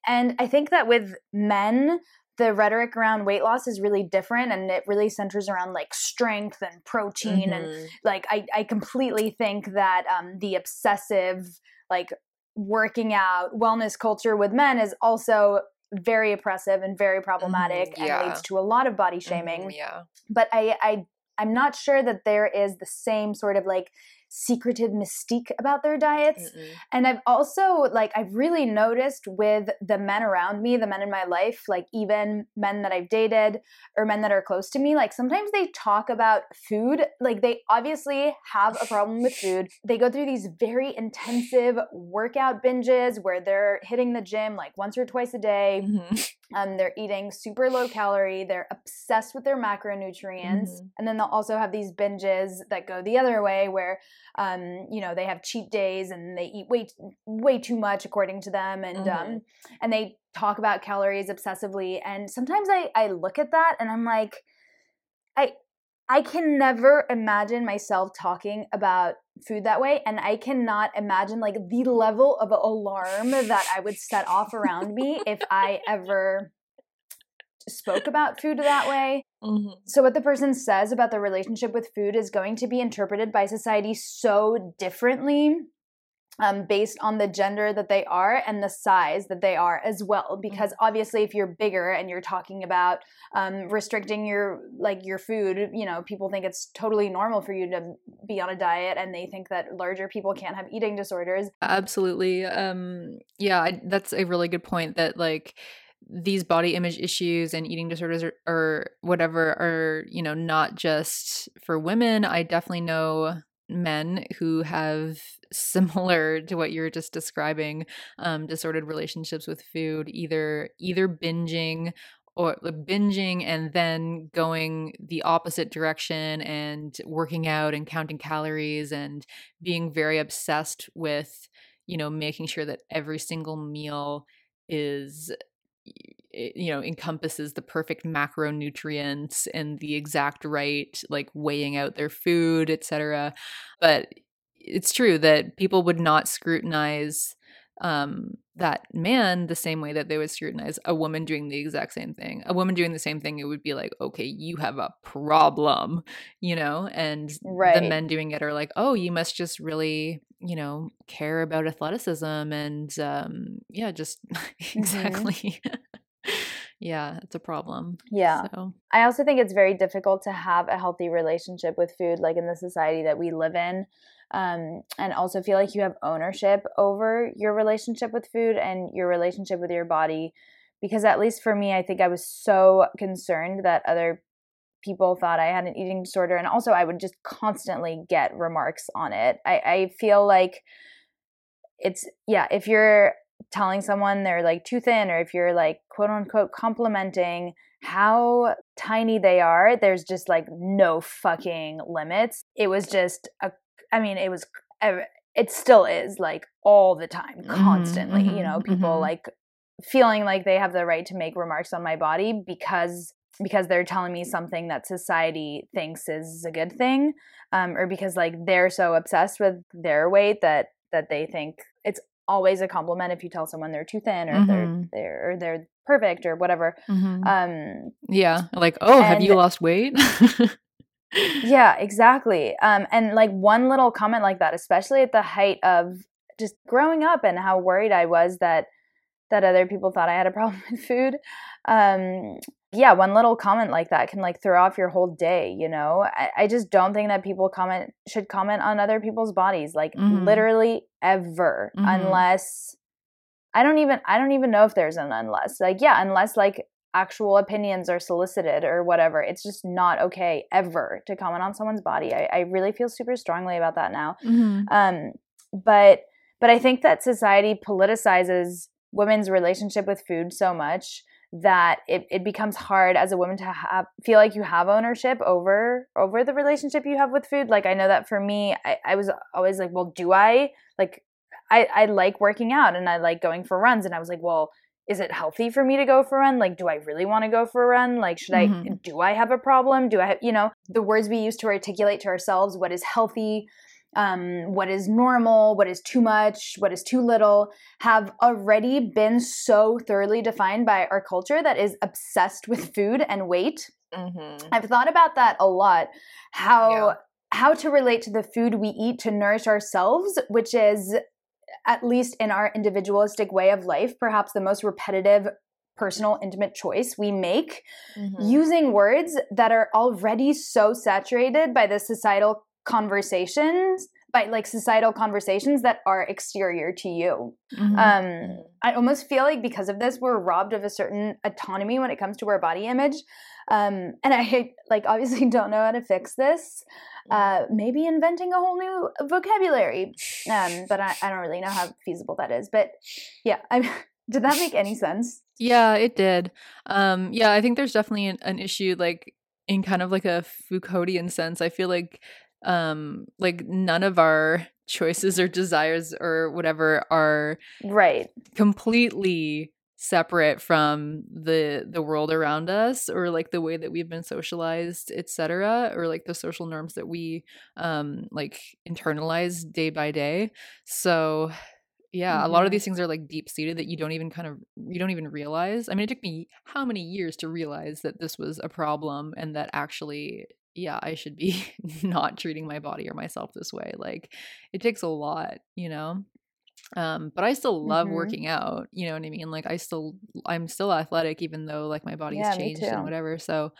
and i think that with men the rhetoric around weight loss is really different and it really centers around like strength and protein and Mhm. like I, I completely think that um, the obsessive like working out wellness culture with men is also very oppressive and very problematic Mhm, yeah. and leads to a lot of body shaming Mhm, Yeah. but I, I i'm not sure that there is the same sort of like secretive mystique about their diets Mm-mm. and I've also like I've really noticed with the men around me, the men in my life, like even men that I've dated or men that are close to me, like sometimes they talk about food, like they obviously have a problem with food. They go through these very intensive workout binges where they're hitting the gym like once or twice a day. Mhm. Um, they're eating super low calorie. They're obsessed with their macronutrients, Mhm. and then they'll also have these binges that go the other way, where um, you know they have cheat days and they eat way way too much according to them, and um, and they talk about calories obsessively. And sometimes I I look at that and I'm like, I I can never imagine myself talking about food that way and I cannot imagine like the level of alarm that I would set off around me if I ever spoke about food that way. Mhm. So what the person says about the relationship with food is going to be interpreted by society so differently um, based on the gender that they are and the size that they are as well because obviously if you're bigger and you're talking about um, restricting your like your food you know people think it's totally normal for you to be on a diet and they think that larger people can't have eating disorders Absolutely. Um yeah, I, that's a really good point that like these body image issues and eating disorders or, or whatever are, you know, not just for women. I definitely know men who have similar to what you were just describing um disordered relationships with food either either binging or binging and then going the opposite direction and working out and counting calories and being very obsessed with you know making sure that every single meal is y- you know encompasses the perfect macronutrients and the exact right like weighing out their food etc but it's true that people would not scrutinize um that man the same way that they would scrutinize a woman doing the exact same thing. A woman doing the same thing it would be like okay you have a problem you know? And the men doing it are like oh you must just really you know, care about athleticism and um yeah, just exactly. yeah, it's a problem. Yeah. So, I also think it's very difficult to have a healthy relationship with food, like in the society that we live in. Um, and also feel like you have ownership over your relationship with food and your relationship with your body. Because, at least for me, I think I was so concerned that other people thought I had an eating disorder. And also, I would just constantly get remarks on it. I, I feel like it's, yeah, if you're telling someone they're like too thin or if you're like quote unquote complimenting how tiny they are there's just like no fucking limits it was just a i mean it was it still is like all the time Mm-hmm, constantly you know people mhm. like feeling like they have the right to make remarks on my body because because they're telling me something that society thinks is a good thing um, or because like they're so obsessed with their weight that that they think it's always a compliment if you tell someone they're too thin or if they're they're or they're perfect or whatever mhm. um yeah, like, oh, have you lost weight? yeah exactly um and like one little comment like that especially at the height of just growing up and how worried i was that that other people thought i had a problem with food um yeah one little comment like that can like throw off your whole day you know i, I just don't think that people comment should comment on other people's bodies like Mhm. literally ever Mhm. unless i don't even i don't even know if there's an unless like yeah unless like actual opinions are solicited or whatever it's just not okay ever to comment on someone's body i, I really feel super strongly about that now Mhm. um, but but I think that society politicizes women's relationship with food so much that it, it becomes hard as a woman to have feel like you have ownership over over the relationship you have with food. Like I know that for me, I, I was always like, well, do I like I, I like working out and I like going for runs and I was like, well, is it healthy for me to go for a run? Like, do I really want to go for a run? Like, should I, Mhm. do I have a problem? Do I have, you know, the words we use to articulate to ourselves what is healthy, um, what is normal, what is too much, what is too little, have already been so thoroughly defined by our culture that is obsessed with food and weight. Mhm. I've thought about that a lot. How Yeah. how to relate to the food we eat to nourish ourselves, which is at least in our individualistic way of life, perhaps the most repetitive personal intimate choice we make Mhm. using words that are already so saturated by the societal conversations by like societal conversations that are exterior to you. Mhm. um i almost feel like because of this we're robbed of a certain autonomy when it comes to our body image. Um and i like obviously don't know how to fix this. Uh maybe inventing a whole new vocabulary. Um but i, I don't really know how feasible that is. But yeah i did that make any sense? Yeah, it did. Um, yeah, I think there's definitely an, an issue, like in kind of like a Foucauldian sense. I feel like, um, like none of our choices or desires or whatever are right. completely separate from the the world around us or like the way that we've been socialized etc or like the social norms that we um like internalize day by day. So yeah a lot of Mhm. these things are like deep seated that you don't even kind of you don't even realize. I mean it took me how many years to realize that this was a problem and that actually yeah i should be not treating my body or myself this way like it takes a lot you know um but i still love Mhm. working out you know what i mean like i still i'm still athletic even though like my body's Yeah, changed and whatever so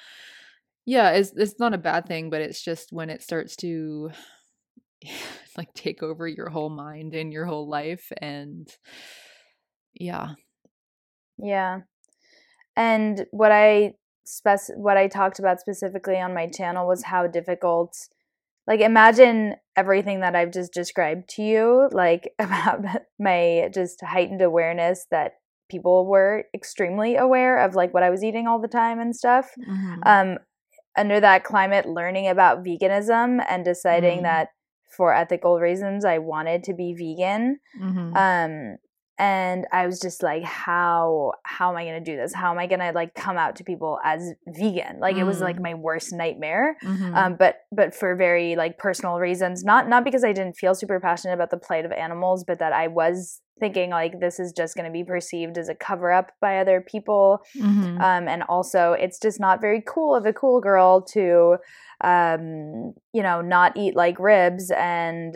yeah it's it's not a bad thing but it's just when it starts to like take over your whole mind and your whole life and yeah Yeah. And what I spec what I talked about specifically on my channel was how difficult like imagine everything that I've just described to you like about my just heightened awareness that people were extremely aware of like what I was eating all the time and stuff. Mhm. Um under that climate learning about veganism and deciding Mhm. that for ethical reasons I wanted to be vegan Mhm. um and i was just like how how am i going to do this how am i going to like come out to people as vegan like it was like Mm. my worst nightmare Mhm. um but but for very like personal reasons not not because i didn't feel super passionate about the plight of animals but that i was thinking like this is just going to be perceived as a cover up by other people Mhm. um, and also it's just not very cool of a cool girl to um, you know not eat like ribs and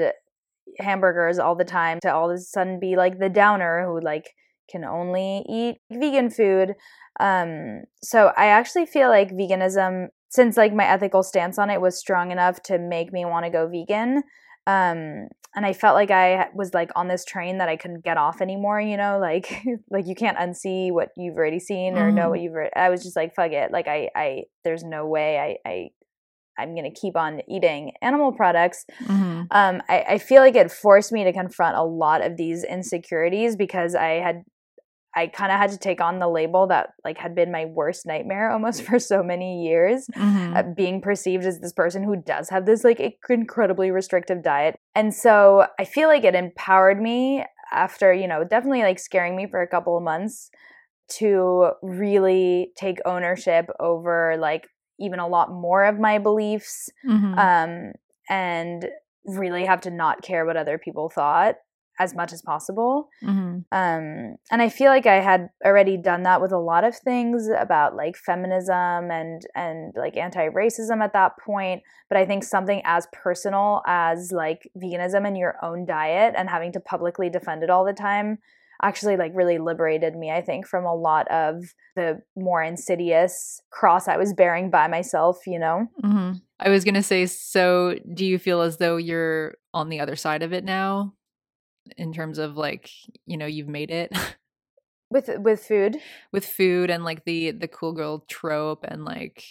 hamburgers all the time to all of a sudden be like the downer who like can only eat vegan food. Um, so I actually feel like veganism, since like my ethical stance on it was strong enough to make me want to go vegan. Um, and I felt like I was like on this train that I couldn't get off anymore. You know, like like you can't unsee what you've already seen or mm. know what you've. Re- I was just like, fuck it. Like I I there's no way I I I'm going to keep on eating animal products. Mm-hmm. Um, I, I, feel like it forced me to confront a lot of these insecurities because I had I kind of had to take on the label that like had been my worst nightmare almost for so many years, mm-hmm. uh, being perceived as this person who does have this like incredibly restrictive diet. And so I feel like it empowered me after, you know, definitely like scaring me for a couple of months to really take ownership over like even a lot more of my beliefs mm-hmm. um and really have to not care what other people thought as much as possible. Mm-hmm. Um, and I feel like I had already done that with a lot of things about like feminism and and like anti-racism at that point. But I think something as personal as like veganism and your own diet and having to publicly defend it all the time actually like really liberated me i think from a lot of the more insidious cross i was bearing by myself you know? Mm-hmm. i was gonna say so do you feel as though you're on the other side of it now? In terms of like you know you've made it? With with food? With food and like the the cool girl trope and like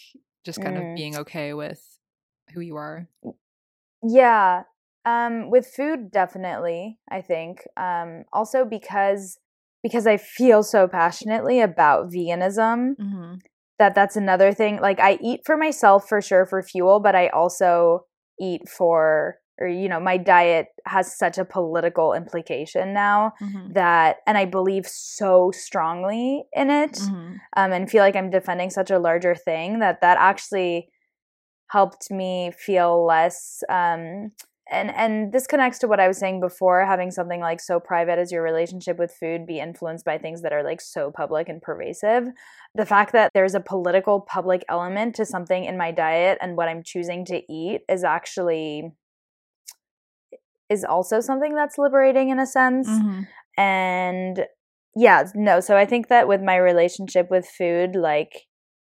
just kind mm. of being okay with who you are? Yeah um with food definitely i think um also because because i feel so passionately about veganism mm-hmm. that that's another thing like i eat for myself for sure for fuel but i also eat for or you know my diet has such a political implication now mm-hmm. that and i believe so strongly in it mm-hmm. um, and feel like i'm defending such a larger thing that that actually helped me feel less um, and and this connects to what i was saying before having something like so private as your relationship with food be influenced by things that are like so public and pervasive the fact that there's a political public element to something in my diet and what i'm choosing to eat is actually is also something that's liberating in a sense. Mm-hmm. And yeah, no, so I think that with my relationship with food, like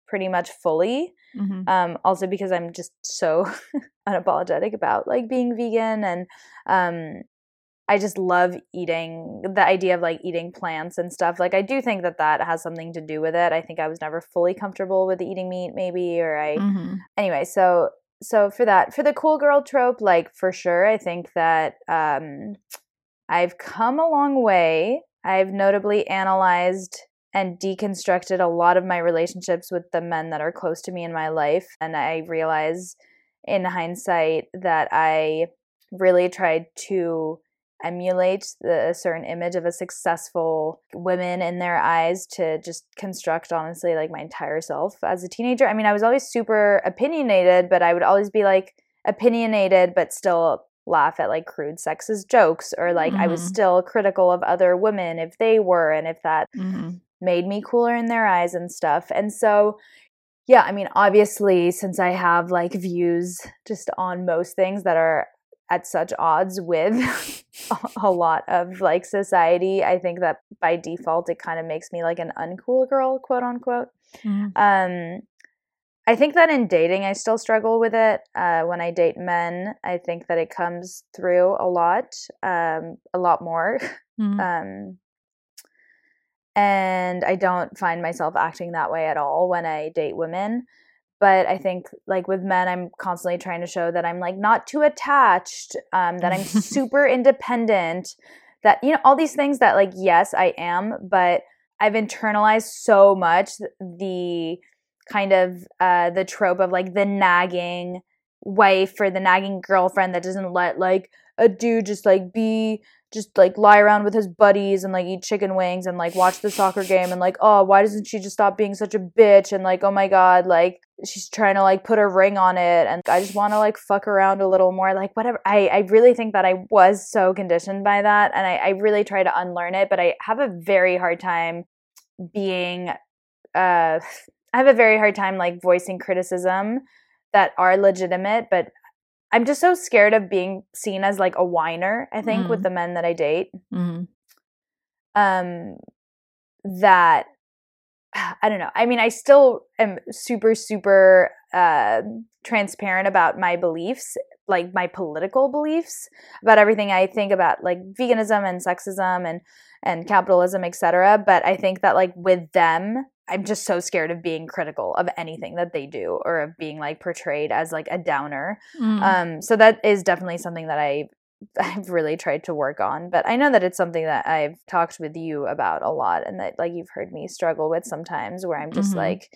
pretty much fully. Mm-hmm. Um, also because I'm just so unapologetic about like being vegan and um I just love eating the idea of like eating plants and stuff. Like I do think that that has something to do with it. I think I was never fully comfortable with eating meat maybe or I mm-hmm. anyway, so so for that for the cool girl trope like for sure i think that um i've come a long way i've notably analyzed and deconstructed a lot of my relationships with the men that are close to me in my life and i realize in hindsight that i really tried to emulate the, a certain image of a successful woman in their eyes to just construct honestly like my entire self as a teenager. I mean, I was always super opinionated, but I would always be like opinionated but still laugh at like crude sexist jokes or like mm-hmm. I was mm-hmm. still critical of other women if they were and if that mm-hmm. Made me cooler in their eyes and stuff. And so yeah, I mean, obviously, since I have like views just on most things that are at such odds with a lot of like society i think that by default it kind of makes me like an uncool girl quote unquote mm. um i think that in dating i still struggle with it uh, when i date men i think that it comes through a lot um a lot more mm. um and i don't find myself acting that way at all when i date women. But i think like with men i'm constantly trying to show that i'm like not too attached um, that i'm super independent that you know all these things that like yes i am but i've internalized so much the kind of uh the trope of like the nagging wife or the nagging girlfriend that doesn't let like a dude just like be just like lie around with his buddies and like eat chicken wings and like watch the soccer game and like oh why doesn't she just stop being such a bitch? and like oh my god like she's trying to like put a ring on it and I just want to like fuck around a little more like whatever. I I really think that I was so conditioned by that and I I really try to unlearn it but I have a very hard time being uh I have a very hard time like voicing criticism that are legitimate but I'm just so scared of being seen as like a whiner, I think, with Mm. the men that I date. hmm Um that I don't know. I mean, I still am super, super uh, transparent about my beliefs, like my political beliefs about everything I think about, like veganism and sexism and and capitalism, etc. But I think that like with them, I'm just so scared of being critical of anything that they do or of being like portrayed as like a downer. Mm. Um, so that is definitely something that I I've really tried to work on. But I know that it's something that I've talked with you about a lot and that like you've heard me struggle with sometimes where I'm just Mhm. like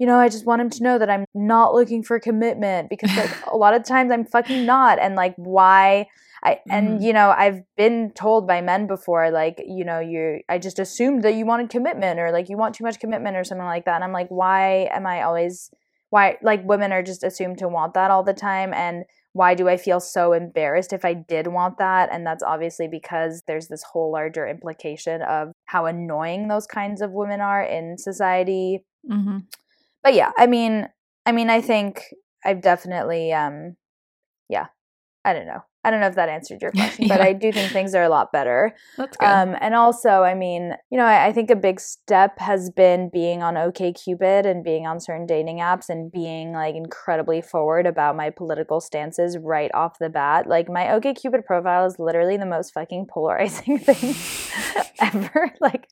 you know, I just want him to know that I'm not looking for commitment because like a lot of times I'm fucking not and like why I and Mhm. you know, I've been told by men before like, you know, you I just assumed that you wanted commitment or like you want too much commitment or something like that. And I'm like, why am I always why like women are just assumed to want that all the time and why do I feel so embarrassed if I did want that? And that's obviously because there's this whole larger implication of how annoying those kinds of women are in society. hmm But yeah, I mean, I mean, I think I've definitely, um, yeah, I don't know. I don't know if that answered your question, but I do think things are a lot better. That's good. Um, and also, I mean, you know, I, I think a big step has been being on OKCupid and being on certain dating apps and being like incredibly forward about my political stances right off the bat. Like my OKCupid profile is literally the most fucking polarizing thing ever. Like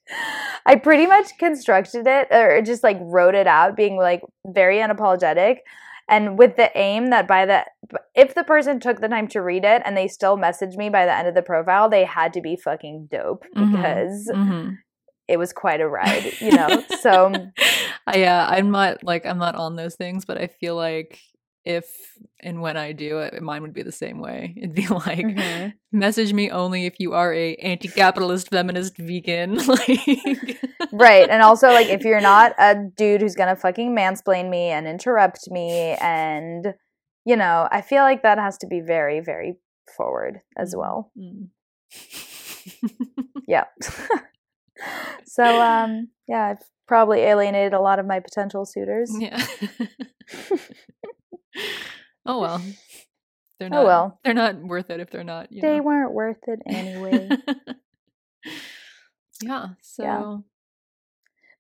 I pretty much constructed it or just like wrote it out being like very unapologetic and with the aim that by the if the person took the time to read it and they still messaged me by the end of the profile they had to be fucking dope Mhm. because Mhm. it was quite a ride you know so I, yeah, I'm not like I'm not on those things, but I feel like if and when I do it, mine would be the same way. It'd be like, Mhm. message me only if you are a anti-capitalist feminist vegan. like, right and also like if you're not a dude who's gonna fucking mansplain me and interrupt me and you know i feel like that has to be very very forward as well Mm. yeah so um yeah i've probably alienated a lot of my potential suitors yeah. Oh well. They're Oh, not. well. They're not worth it if they're not. You they know. weren't worth it anyway yeah. So.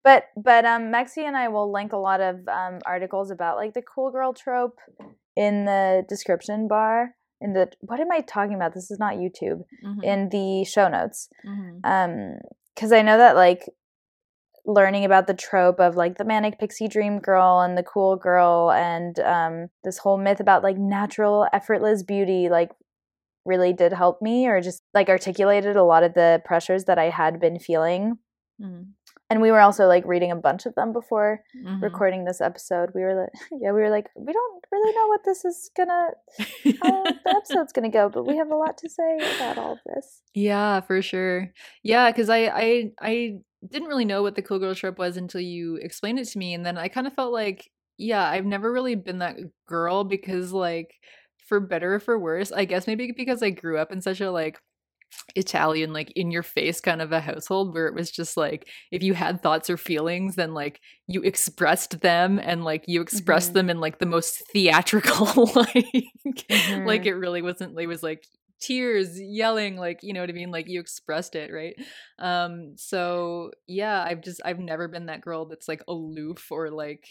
but but um Mexie and I will link a lot of um articles about like the cool girl trope in the description bar in the what am I talking about? This is not YouTube. mhm, In the show notes. mhm, Um cuz I know that like learning about the trope of like the manic pixie dream girl and the cool girl and um this whole myth about like natural effortless beauty like really did help me or just like articulated a lot of the pressures that I had been feeling. Mhm, and we were also like reading a bunch of them before mhm. recording this episode we were like yeah we were like we don't really know what this is gonna how the episode's gonna go but we have a lot to say about all of this Yeah, for sure. Yeah, because I, I I didn't really know what the cool girl trip was until you explained it to me, and then I kind of felt like, yeah, I've never really been that girl because, like, for better or for worse, I guess maybe because I grew up in such a like Italian, like in your face kind of a household where it was just like if you had thoughts or feelings, then like you expressed them and like you expressed Mhm. them in like the most theatrical like Mhm. like it really wasn't it was like tears yelling like you know what i mean like you expressed it right um so yeah i've just i've never been that girl that's like aloof or like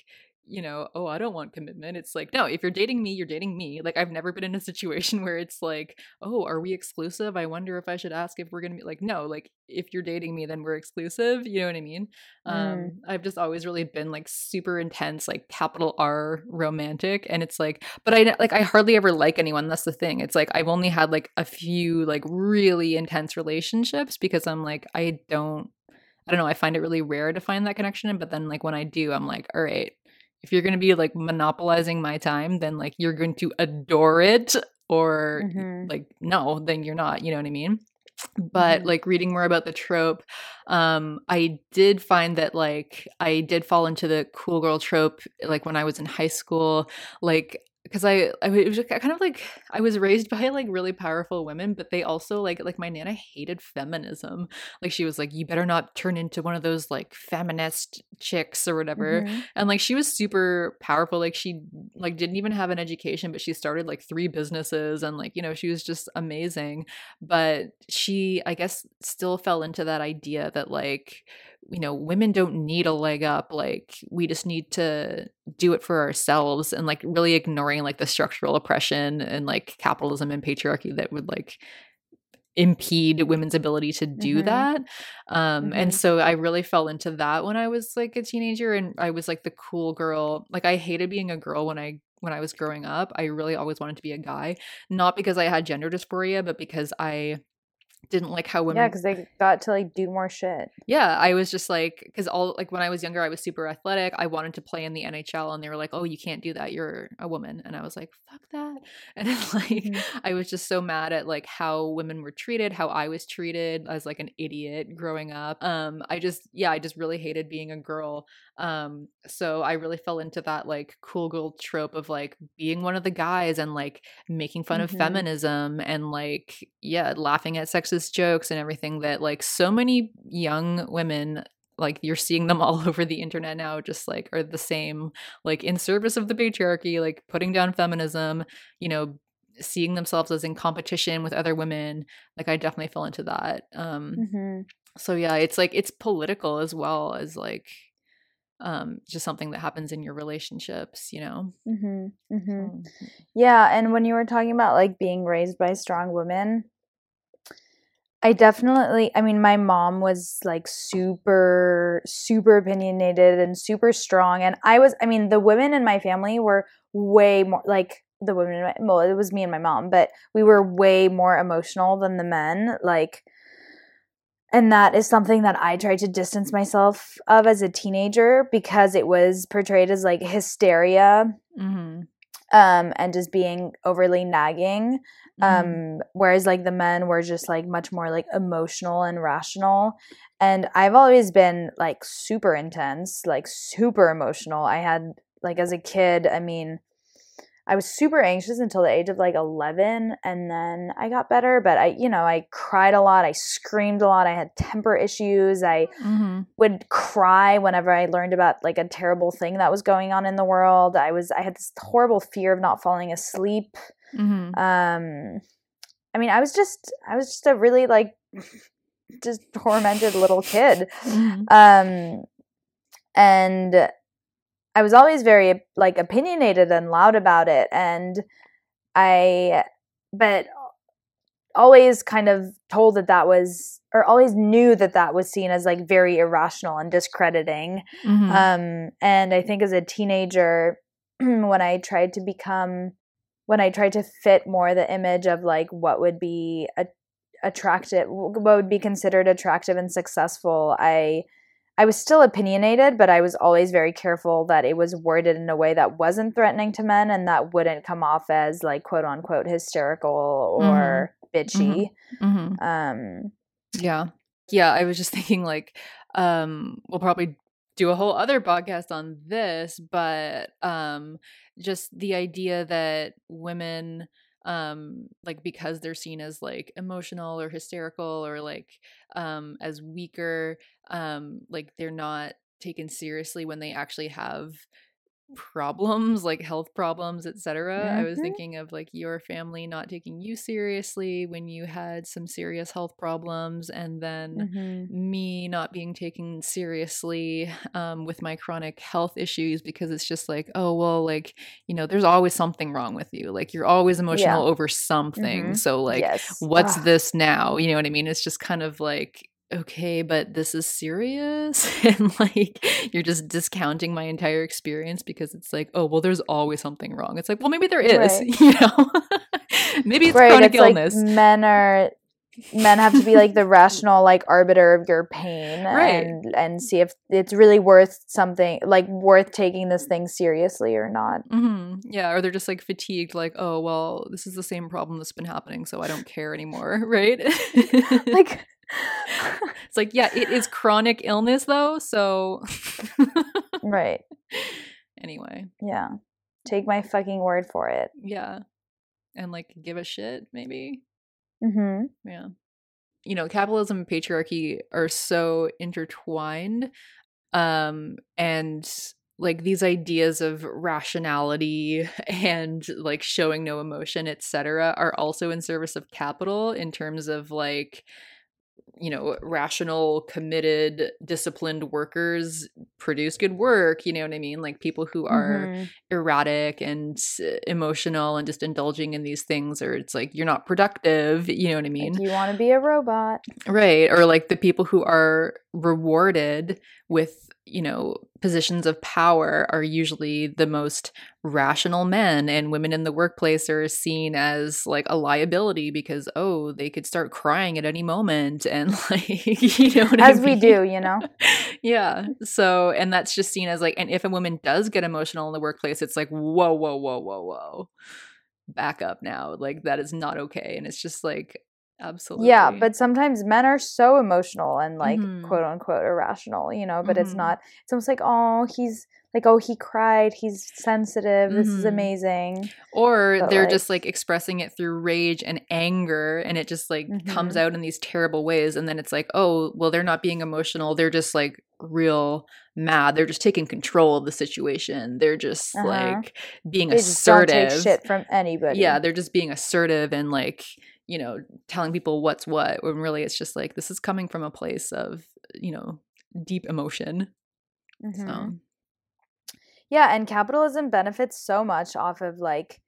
you know oh i don't want commitment. It's like no if you're dating me you're dating me. Like i've never been in a situation where it's like oh are we exclusive? I wonder if i should ask if we're gonna be like no like if you're dating me then we're exclusive you know what i mean? Um Mm. i've just always really been like super intense like capital r romantic and it's like but i like i hardly ever like anyone that's the thing it's like i've only had like a few like really intense relationships because i'm like i don't i don't know i find it really rare to find that connection but then like when i do i'm like all right if you're going to be like monopolizing my time then like you're going to adore it or Mhm. like no then you're not you know what i mean but Mhm. like reading more about the trope um i did find that like i did fall into the cool girl trope like when i was in high school like because I, I it was kind of like I was raised by like really powerful women, but they also like like my nana hated feminism. Like she was like, you better not turn into one of those like feminist chicks or whatever. Mhm. And like she was super powerful. Like she like didn't even have an education, but she started like three businesses and like you know she was just amazing. But she I guess still fell into that idea that like you know women don't need a leg up like we just need to do it for ourselves and like really ignoring like the structural oppression and like capitalism and patriarchy that would like impede women's ability to do Mhm. that um and Mhm. so i really fell into that when i was like a teenager and i was like the cool girl like i hated being a girl when i when i was growing up i really always wanted to be a guy not because i had gender dysphoria but because i didn't like how women Yeah, because they got to like do more shit. yeah, I was just like, because all like when I was younger, I was super athletic. I wanted to play in the NHL, and they were like, "Oh, you can't do that. You're a woman." And I was like, "Fuck that!" And then like, Mhm. I was just so mad at like how women were treated, how I was treated as like an idiot growing up. Um, I just yeah, I just really hated being a girl. Um, so I really fell into that like cool girl trope of like being one of the guys and like making fun of Mhm. feminism and like yeah, laughing at sexist jokes and everything that like so many young women like you're seeing them all over the internet now just like are the same like in service of the patriarchy like putting down feminism you know seeing themselves as in competition with other women. Like i definitely fell into that um hmm so yeah it's like it's political as well as like um just something that happens in your relationships you know? Hmm hmm Yeah, and when you were talking about like being raised by strong women, I definitely, I mean, my mom was like super, super opinionated and super strong. And I was, I mean, the women in my family were way more like the women, in my, well, it was me and my mom, but we were way more emotional than the men. Like, and that is something that I tried to distance myself of as a teenager because it was portrayed as like hysteria mhm, um and just being overly nagging mhm, um whereas like the men were just like much more like emotional and rational and i've always been like super intense like super emotional i had like as a kid i mean i was super anxious until the age of like 11 and then i got better but i you know i cried a lot i screamed a lot i had temper issues i mhm, would cry whenever I learned about like a terrible thing that was going on in the world. I was I had this horrible fear of not falling asleep. Mhm, Um I mean, I was just I was just a really like just tormented little kid. mhm, Um and I was always very like opinionated and loud about it and I but always kind of told that that was or always knew that that was seen as like very irrational and discrediting. Mhm, um and i think as a teenager when i tried to become when i tried to fit more the image of like what would be a, attractive what would be considered attractive and successful i i was still opinionated but i was always very careful that it was worded in a way that wasn't threatening to men and that wouldn't come off as like quote unquote hysterical or bitchy mhm. um Yeah. Yeah, I was just thinking like um we'll probably do a whole other podcast on this, but um just the idea that women um like because they're seen as like emotional or hysterical or like um as weaker um like they're not taken seriously when they actually have problems like health problems etc i was Mhm. thinking of like your family not taking you seriously when you had some serious health problems and then mhm. me not being taken seriously um, with my chronic health issues because it's just like oh well like you know there's always something wrong with you like you're always emotional over something Mhm. so like yes what's Ugh. this now you know what i mean it's just kind of like okay but this is serious and like you're just discounting my entire experience because it's like oh well there's always something wrong it's like well maybe there is Right. you know maybe it's right chronic it's like illness men are men have to be like the rational like arbiter of your pain Right. and and see if it's really worth something like worth taking this thing seriously or not hmm Yeah, or they're just like fatigued, like, oh, well, this is the same problem that's been happening, so I don't care anymore, right? like it's like, yeah, it is chronic illness though, so right anyway, yeah take my fucking word for it. Yeah. And like give a shit, maybe. Mm-hmm. Yeah. You know, capitalism and patriarchy are so intertwined. Um, and like these ideas of rationality and like showing no emotion, etc., are also in service of capital in terms of like you know, rational, committed, disciplined workers produce good work. You know what I mean? Like people who are Mm-hmm. erratic and uh, emotional and just indulging in these things, or it's like you're not productive. You know what I mean? Like, you want to be a robot. Right. Or like the people who are rewarded with, you know, positions of power are usually the most rational men, and women in the workplace are seen as like a liability because, oh, they could start crying at any moment. And like, you know what I As we do, you know? yeah. So, and that's just seen as like, and if a woman does get emotional in the workplace, it's like, whoa, whoa, whoa, whoa, whoa. Back up now. Like, that is not okay. And it's just like, absolutely. Yeah, but sometimes men are so emotional and like Mhm. quote unquote irrational, you know, but it's Mhm. not it's almost like, oh, he's like, oh, he cried, he's sensitive, this is Mhm. amazing. or But, they're like- just like expressing it through rage and anger and it just like comes Mhm. out in these terrible ways and then it's like oh well they're not being emotional they're just like real mad they're just taking control of the situation they're just Uh-huh. like being They assertive take shit from anybody. yeah they're just being assertive and like you know telling people what's what when really it's just like this is coming from a place of you know deep emotion Mhm. so Yeah, and capitalism benefits so much off of like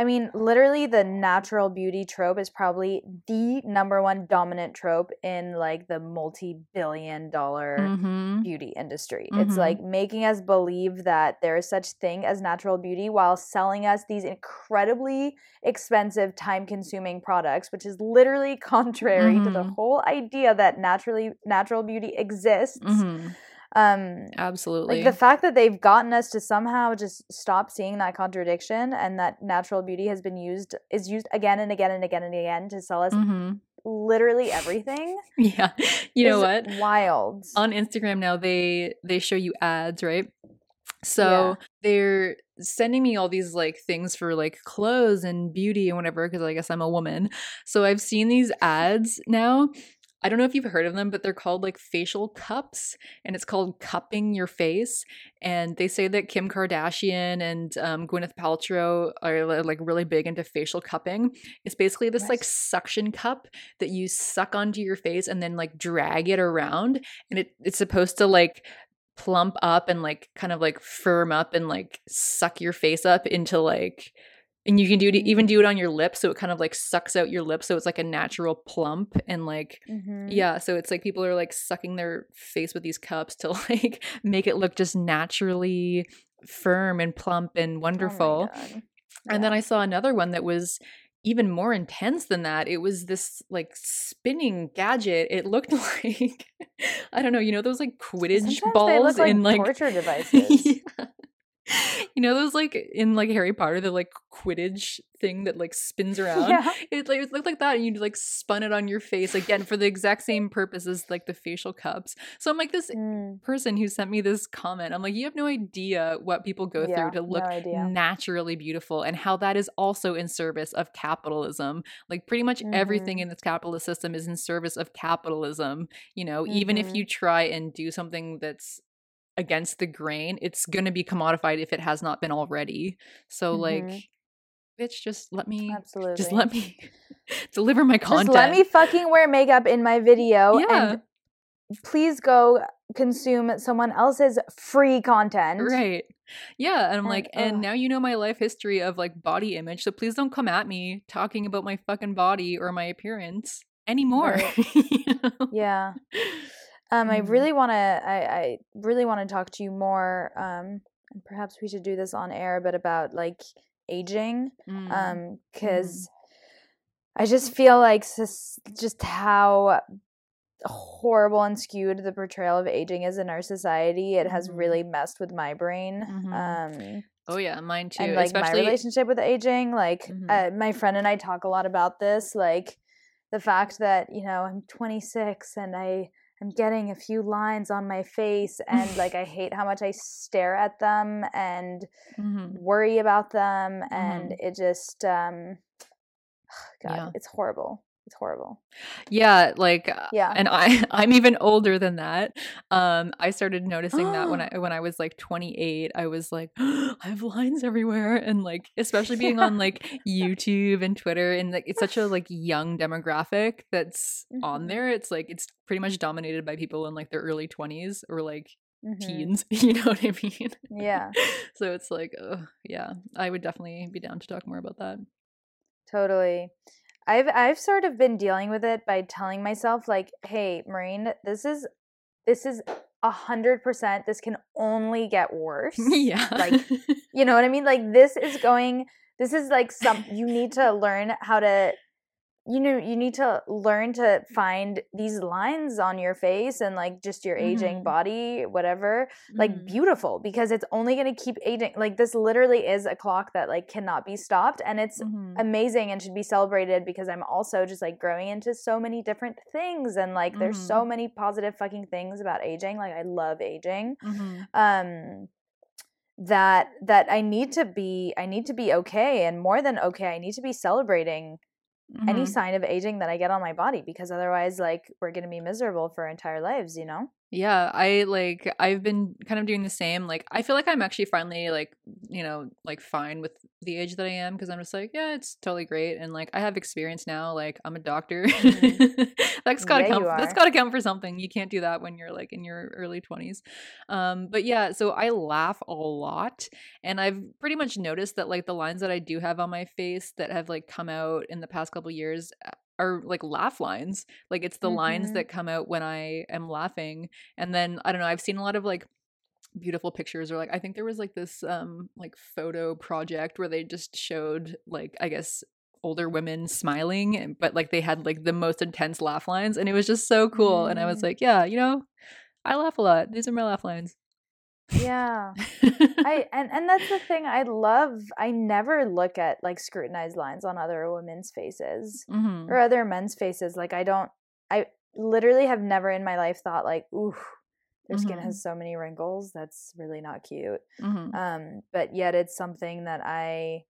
I mean, literally the natural beauty trope is probably the number one dominant trope in like the multi-billion dollar Mhm. beauty industry. It's Mhm. like making us believe that there is such thing as natural beauty while selling us these incredibly expensive, time-consuming products, which is literally contrary to the Mhm. whole idea that naturally natural beauty exists. Um absolutely like the fact that they've gotten us to somehow just stop seeing that contradiction and that natural beauty has been used is used again and again and again and again to sell us Mhm. literally everything. yeah you know what Wild. on Instagram now they they show you ads, right? So Yeah. they're sending me all these like things for like clothes and beauty and whatever because I guess I'm a woman. So I've seen these ads now. I don't know if you've heard of them, but they're called like facial cups and it's called cupping your face. And they say that Kim Kardashian and um, Gwyneth Paltrow are like really big into facial cupping. It's basically this like suction cup that you suck onto your face and then like drag it around. And it, it's supposed to like plump up and like kind of like firm up and like suck your face up into like and you can do it even do it on your lips so it kind of like sucks out your lips so it's like a natural plump and like Mhm. yeah so it's like people are like sucking their face with these cups to like make it look just naturally firm and plump and Oh wonderful and then I saw another one that was even more intense than that. It was this like spinning gadget. It looked like I don't know, you know those like Quidditch Sometimes balls like in like torture devices. Yeah. You know those like in like Harry Potter, the like Quidditch thing that like spins around. Yeah. It like it looked like that, and you like spun it on your face again for the exact same purpose as like the facial cups. So I'm like this Mm, person who sent me this comment. I'm like, you have no idea what people go Yeah, through to look idea. naturally beautiful and how that is also in service of capitalism. Like pretty much everything Mhm. in this capitalist system is in service of capitalism. You know, even if Mhm. you try and do something that's against the grain, it's going to be commodified if it has not been already. So like Mhm. bitch just let me Absolutely. just let me deliver my content. Just let me fucking wear makeup in my video Yeah. and please go consume someone else's free content. Right. Yeah. And I'm And, like, and ugh. now you know my life history of like body image. So please don't come at me talking about my fucking body or my appearance anymore. Right. You know? Yeah. Um, I Mm. really want to. I, I really want to talk to you more. Um, and perhaps we should do this on air, but about like aging. Mm. Um, because I just feel like sus- just how horrible and skewed the portrayal of aging is in our society. It has Mhm. really messed with my brain. Um, oh, yeah. Mine too. and like my relationship with aging like uh, my friend and i talk a lot about this like the fact that you know i'm 26 and i I'm getting a few lines on my face and like I hate how much I stare at them and Mhm. worry about them and Mhm. it just um god, Yeah. it's horrible. It's horrible. Yeah, like uh, Yeah. and I I'm even older than that. Um I started noticing that when I when I was like 28, I was like I have lines everywhere and like especially being on like YouTube and Twitter and like it's such a like young demographic that's on Mhm. there. It's like it's pretty much dominated by people in like their early 20s or like Mhm. teens, you know what I mean? Yeah. so it's like ugh, yeah, I would definitely be down to talk more about that. Totally. I've I've sort of been dealing with it by telling myself like, "Hey, Marine, this is this is a hundred percent. This can only get worse. yeah. Like, you know what I mean? Like, this is going. This is like some. You need to learn how to. You know, you need to learn to find these lines on your face and like just your aging Mhm. body, whatever like Mhm. beautiful because it's only going to keep aging like this literally is a clock that like cannot be stopped and it's Mhm. amazing and should be celebrated because i'm also just like growing into so many different things and like there's so many positive fucking things about aging like i love aging Mhm. um that that i need to be i need to be okay and more than okay i need to be celebrating any Mhm. sign of aging that i get on my body because otherwise like we're going to be miserable for our entire lives you know Yeah, I like I've been kind of doing the same. Like I feel like I'm actually finally like, you know, like fine with the age that I am because I'm just like, yeah, it's totally great and like I have experience now, like I'm a doctor. that's got to Yeah, count. That's got to count for something. You can't do that when you're like in your early 20s. Um but yeah, so I laugh a lot and I've pretty much noticed that like the lines that I do have on my face that have like come out in the past couple years uh, are like laugh lines. Like it's the lines Mhm. that come out when I am laughing and then I don't know, I've seen a lot of like beautiful pictures or like I think there was like this um like photo project where they just showed like I guess older women smiling and- but like they had like the most intense laugh lines and it was just so cool and I was Mm. like, yeah, you know, I laugh a lot. These are my laugh lines. Yeah I and and that's the thing I love. I never look at like scrutinized lines on other women's faces Mhm. or other men's faces. Like I don't. I literally have never in my life thought like, ooh, their skin Mhm. has so many wrinkles. That's really not cute. Mhm. Um, but yet it's something that I.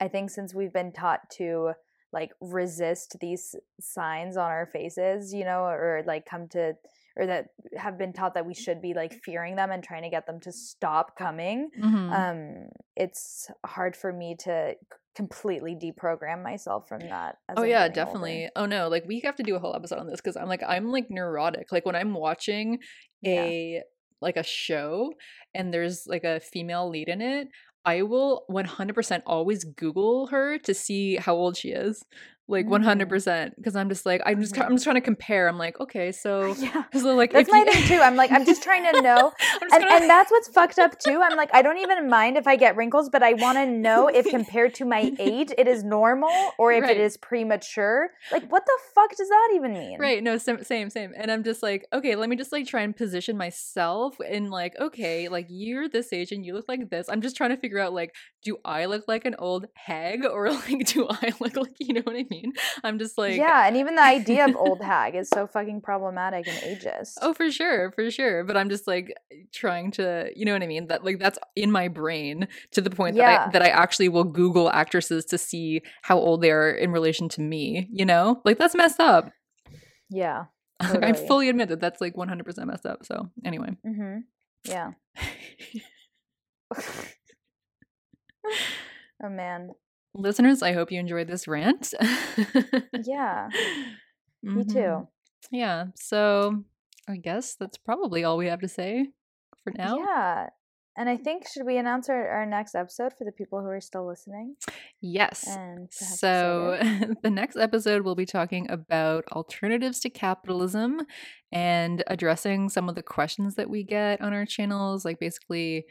I think since we've been taught to like resist these signs on our faces, you know, or like come to or that have been taught that we should be like fearing them and trying to get them to stop coming Mhm. um it's hard for me to completely deprogram myself from that as Oh I'm yeah, getting older. definitely. Oh no, like we have to do a whole episode on this because I'm like I'm like neurotic. Like when I'm watching Yeah. a like a show and there's like a female lead in it, I will 100% always Google her to see how old she is. Like Mm. 100% because I'm just like I'm just Mhm. I'm just trying to compare. I'm like, okay, so yeah so like that's my you- thing too i'm like i'm just trying to know and, gonna- and that's what's fucked up too i'm like i don't even mind if i get wrinkles but i want to know if compared to my age it is normal or if Right. it is premature like what the fuck does that even mean Right. No, same, same, same. And I'm just like, okay, let me just like try and position myself in like, okay, like you're this age and you look like this. I'm just trying to figure out like, do I look like an old hag or like, do I look like, you know what I mean? I'm just like, yeah and even the idea of old hag is so fucking problematic and ageist Oh, for sure, for sure. But I'm just like trying to, you know what I mean? That like that's in my brain to the point that I that I actually will Google actresses to see how old they are in relation to me. You know, like that's messed up. yeah I fully admit that that's like 100% messed up. So anyway. mm-hmm yeah oh man Listeners, I hope you enjoyed this rant. yeah me Mhm. too Yeah. So I guess that's probably all we have to say for now. Yeah. And I think should we announce our, our next episode for the people who are still listening? Yes. And So, the next episode, we'll be talking about alternatives to capitalism and addressing some of the questions that we get on our channels. Like, basically,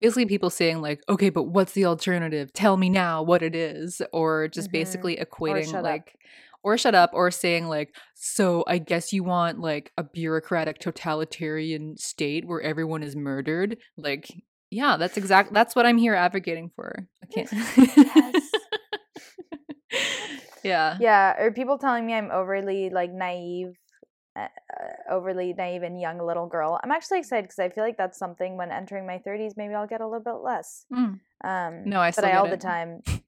basically people saying, like, okay, but what's the alternative? Tell me now what it is. Or just Mhm. basically equating, up. like, or shut up, or saying, like, so I guess you want, like, a bureaucratic totalitarian state where everyone is murdered. Like, yeah, that's exactly That's what I'm here advocating for. I can't. Yes. yeah. yeah, or people telling me I'm overly like naive uh, overly naive and young little girl. I'm actually excited because I feel like that's something when entering my 30s, maybe I'll get a little bit less. Mm. Um, No, I but still I get all it. the time.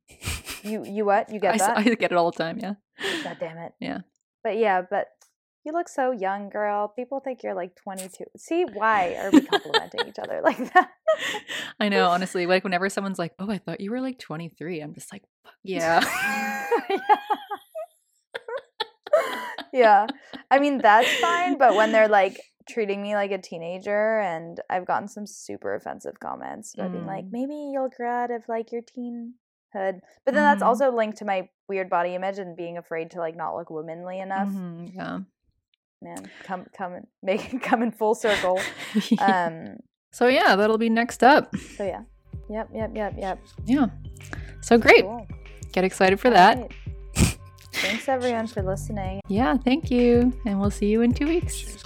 You you what? You get I, that? I get it all the time. Yeah. God damn it. Yeah. But yeah, but you look so young, girl. People think you're like 22. See, why are we complimenting each other like that? I know. Honestly, like whenever someone's like, "Oh, I thought you were like 23," I'm just like, "Fuck yeah." yeah. I mean, that's fine, but when they're like treating me like a teenager and I've gotten some super offensive comments about being like, Mm. maybe you'll grow out of like your teenhood. But then that's Mhm. also linked to my weird body image and being afraid to like not look womanly enough. Mhm, yeah. Man, come come and make it come in full circle. Um so yeah, that'll be next up. so yeah. Yep, yep, yep, yep. Yeah. So great. Cool. Get excited for All that. right. Thanks everyone for listening. Yeah, thank you. And we'll see you in two weeks.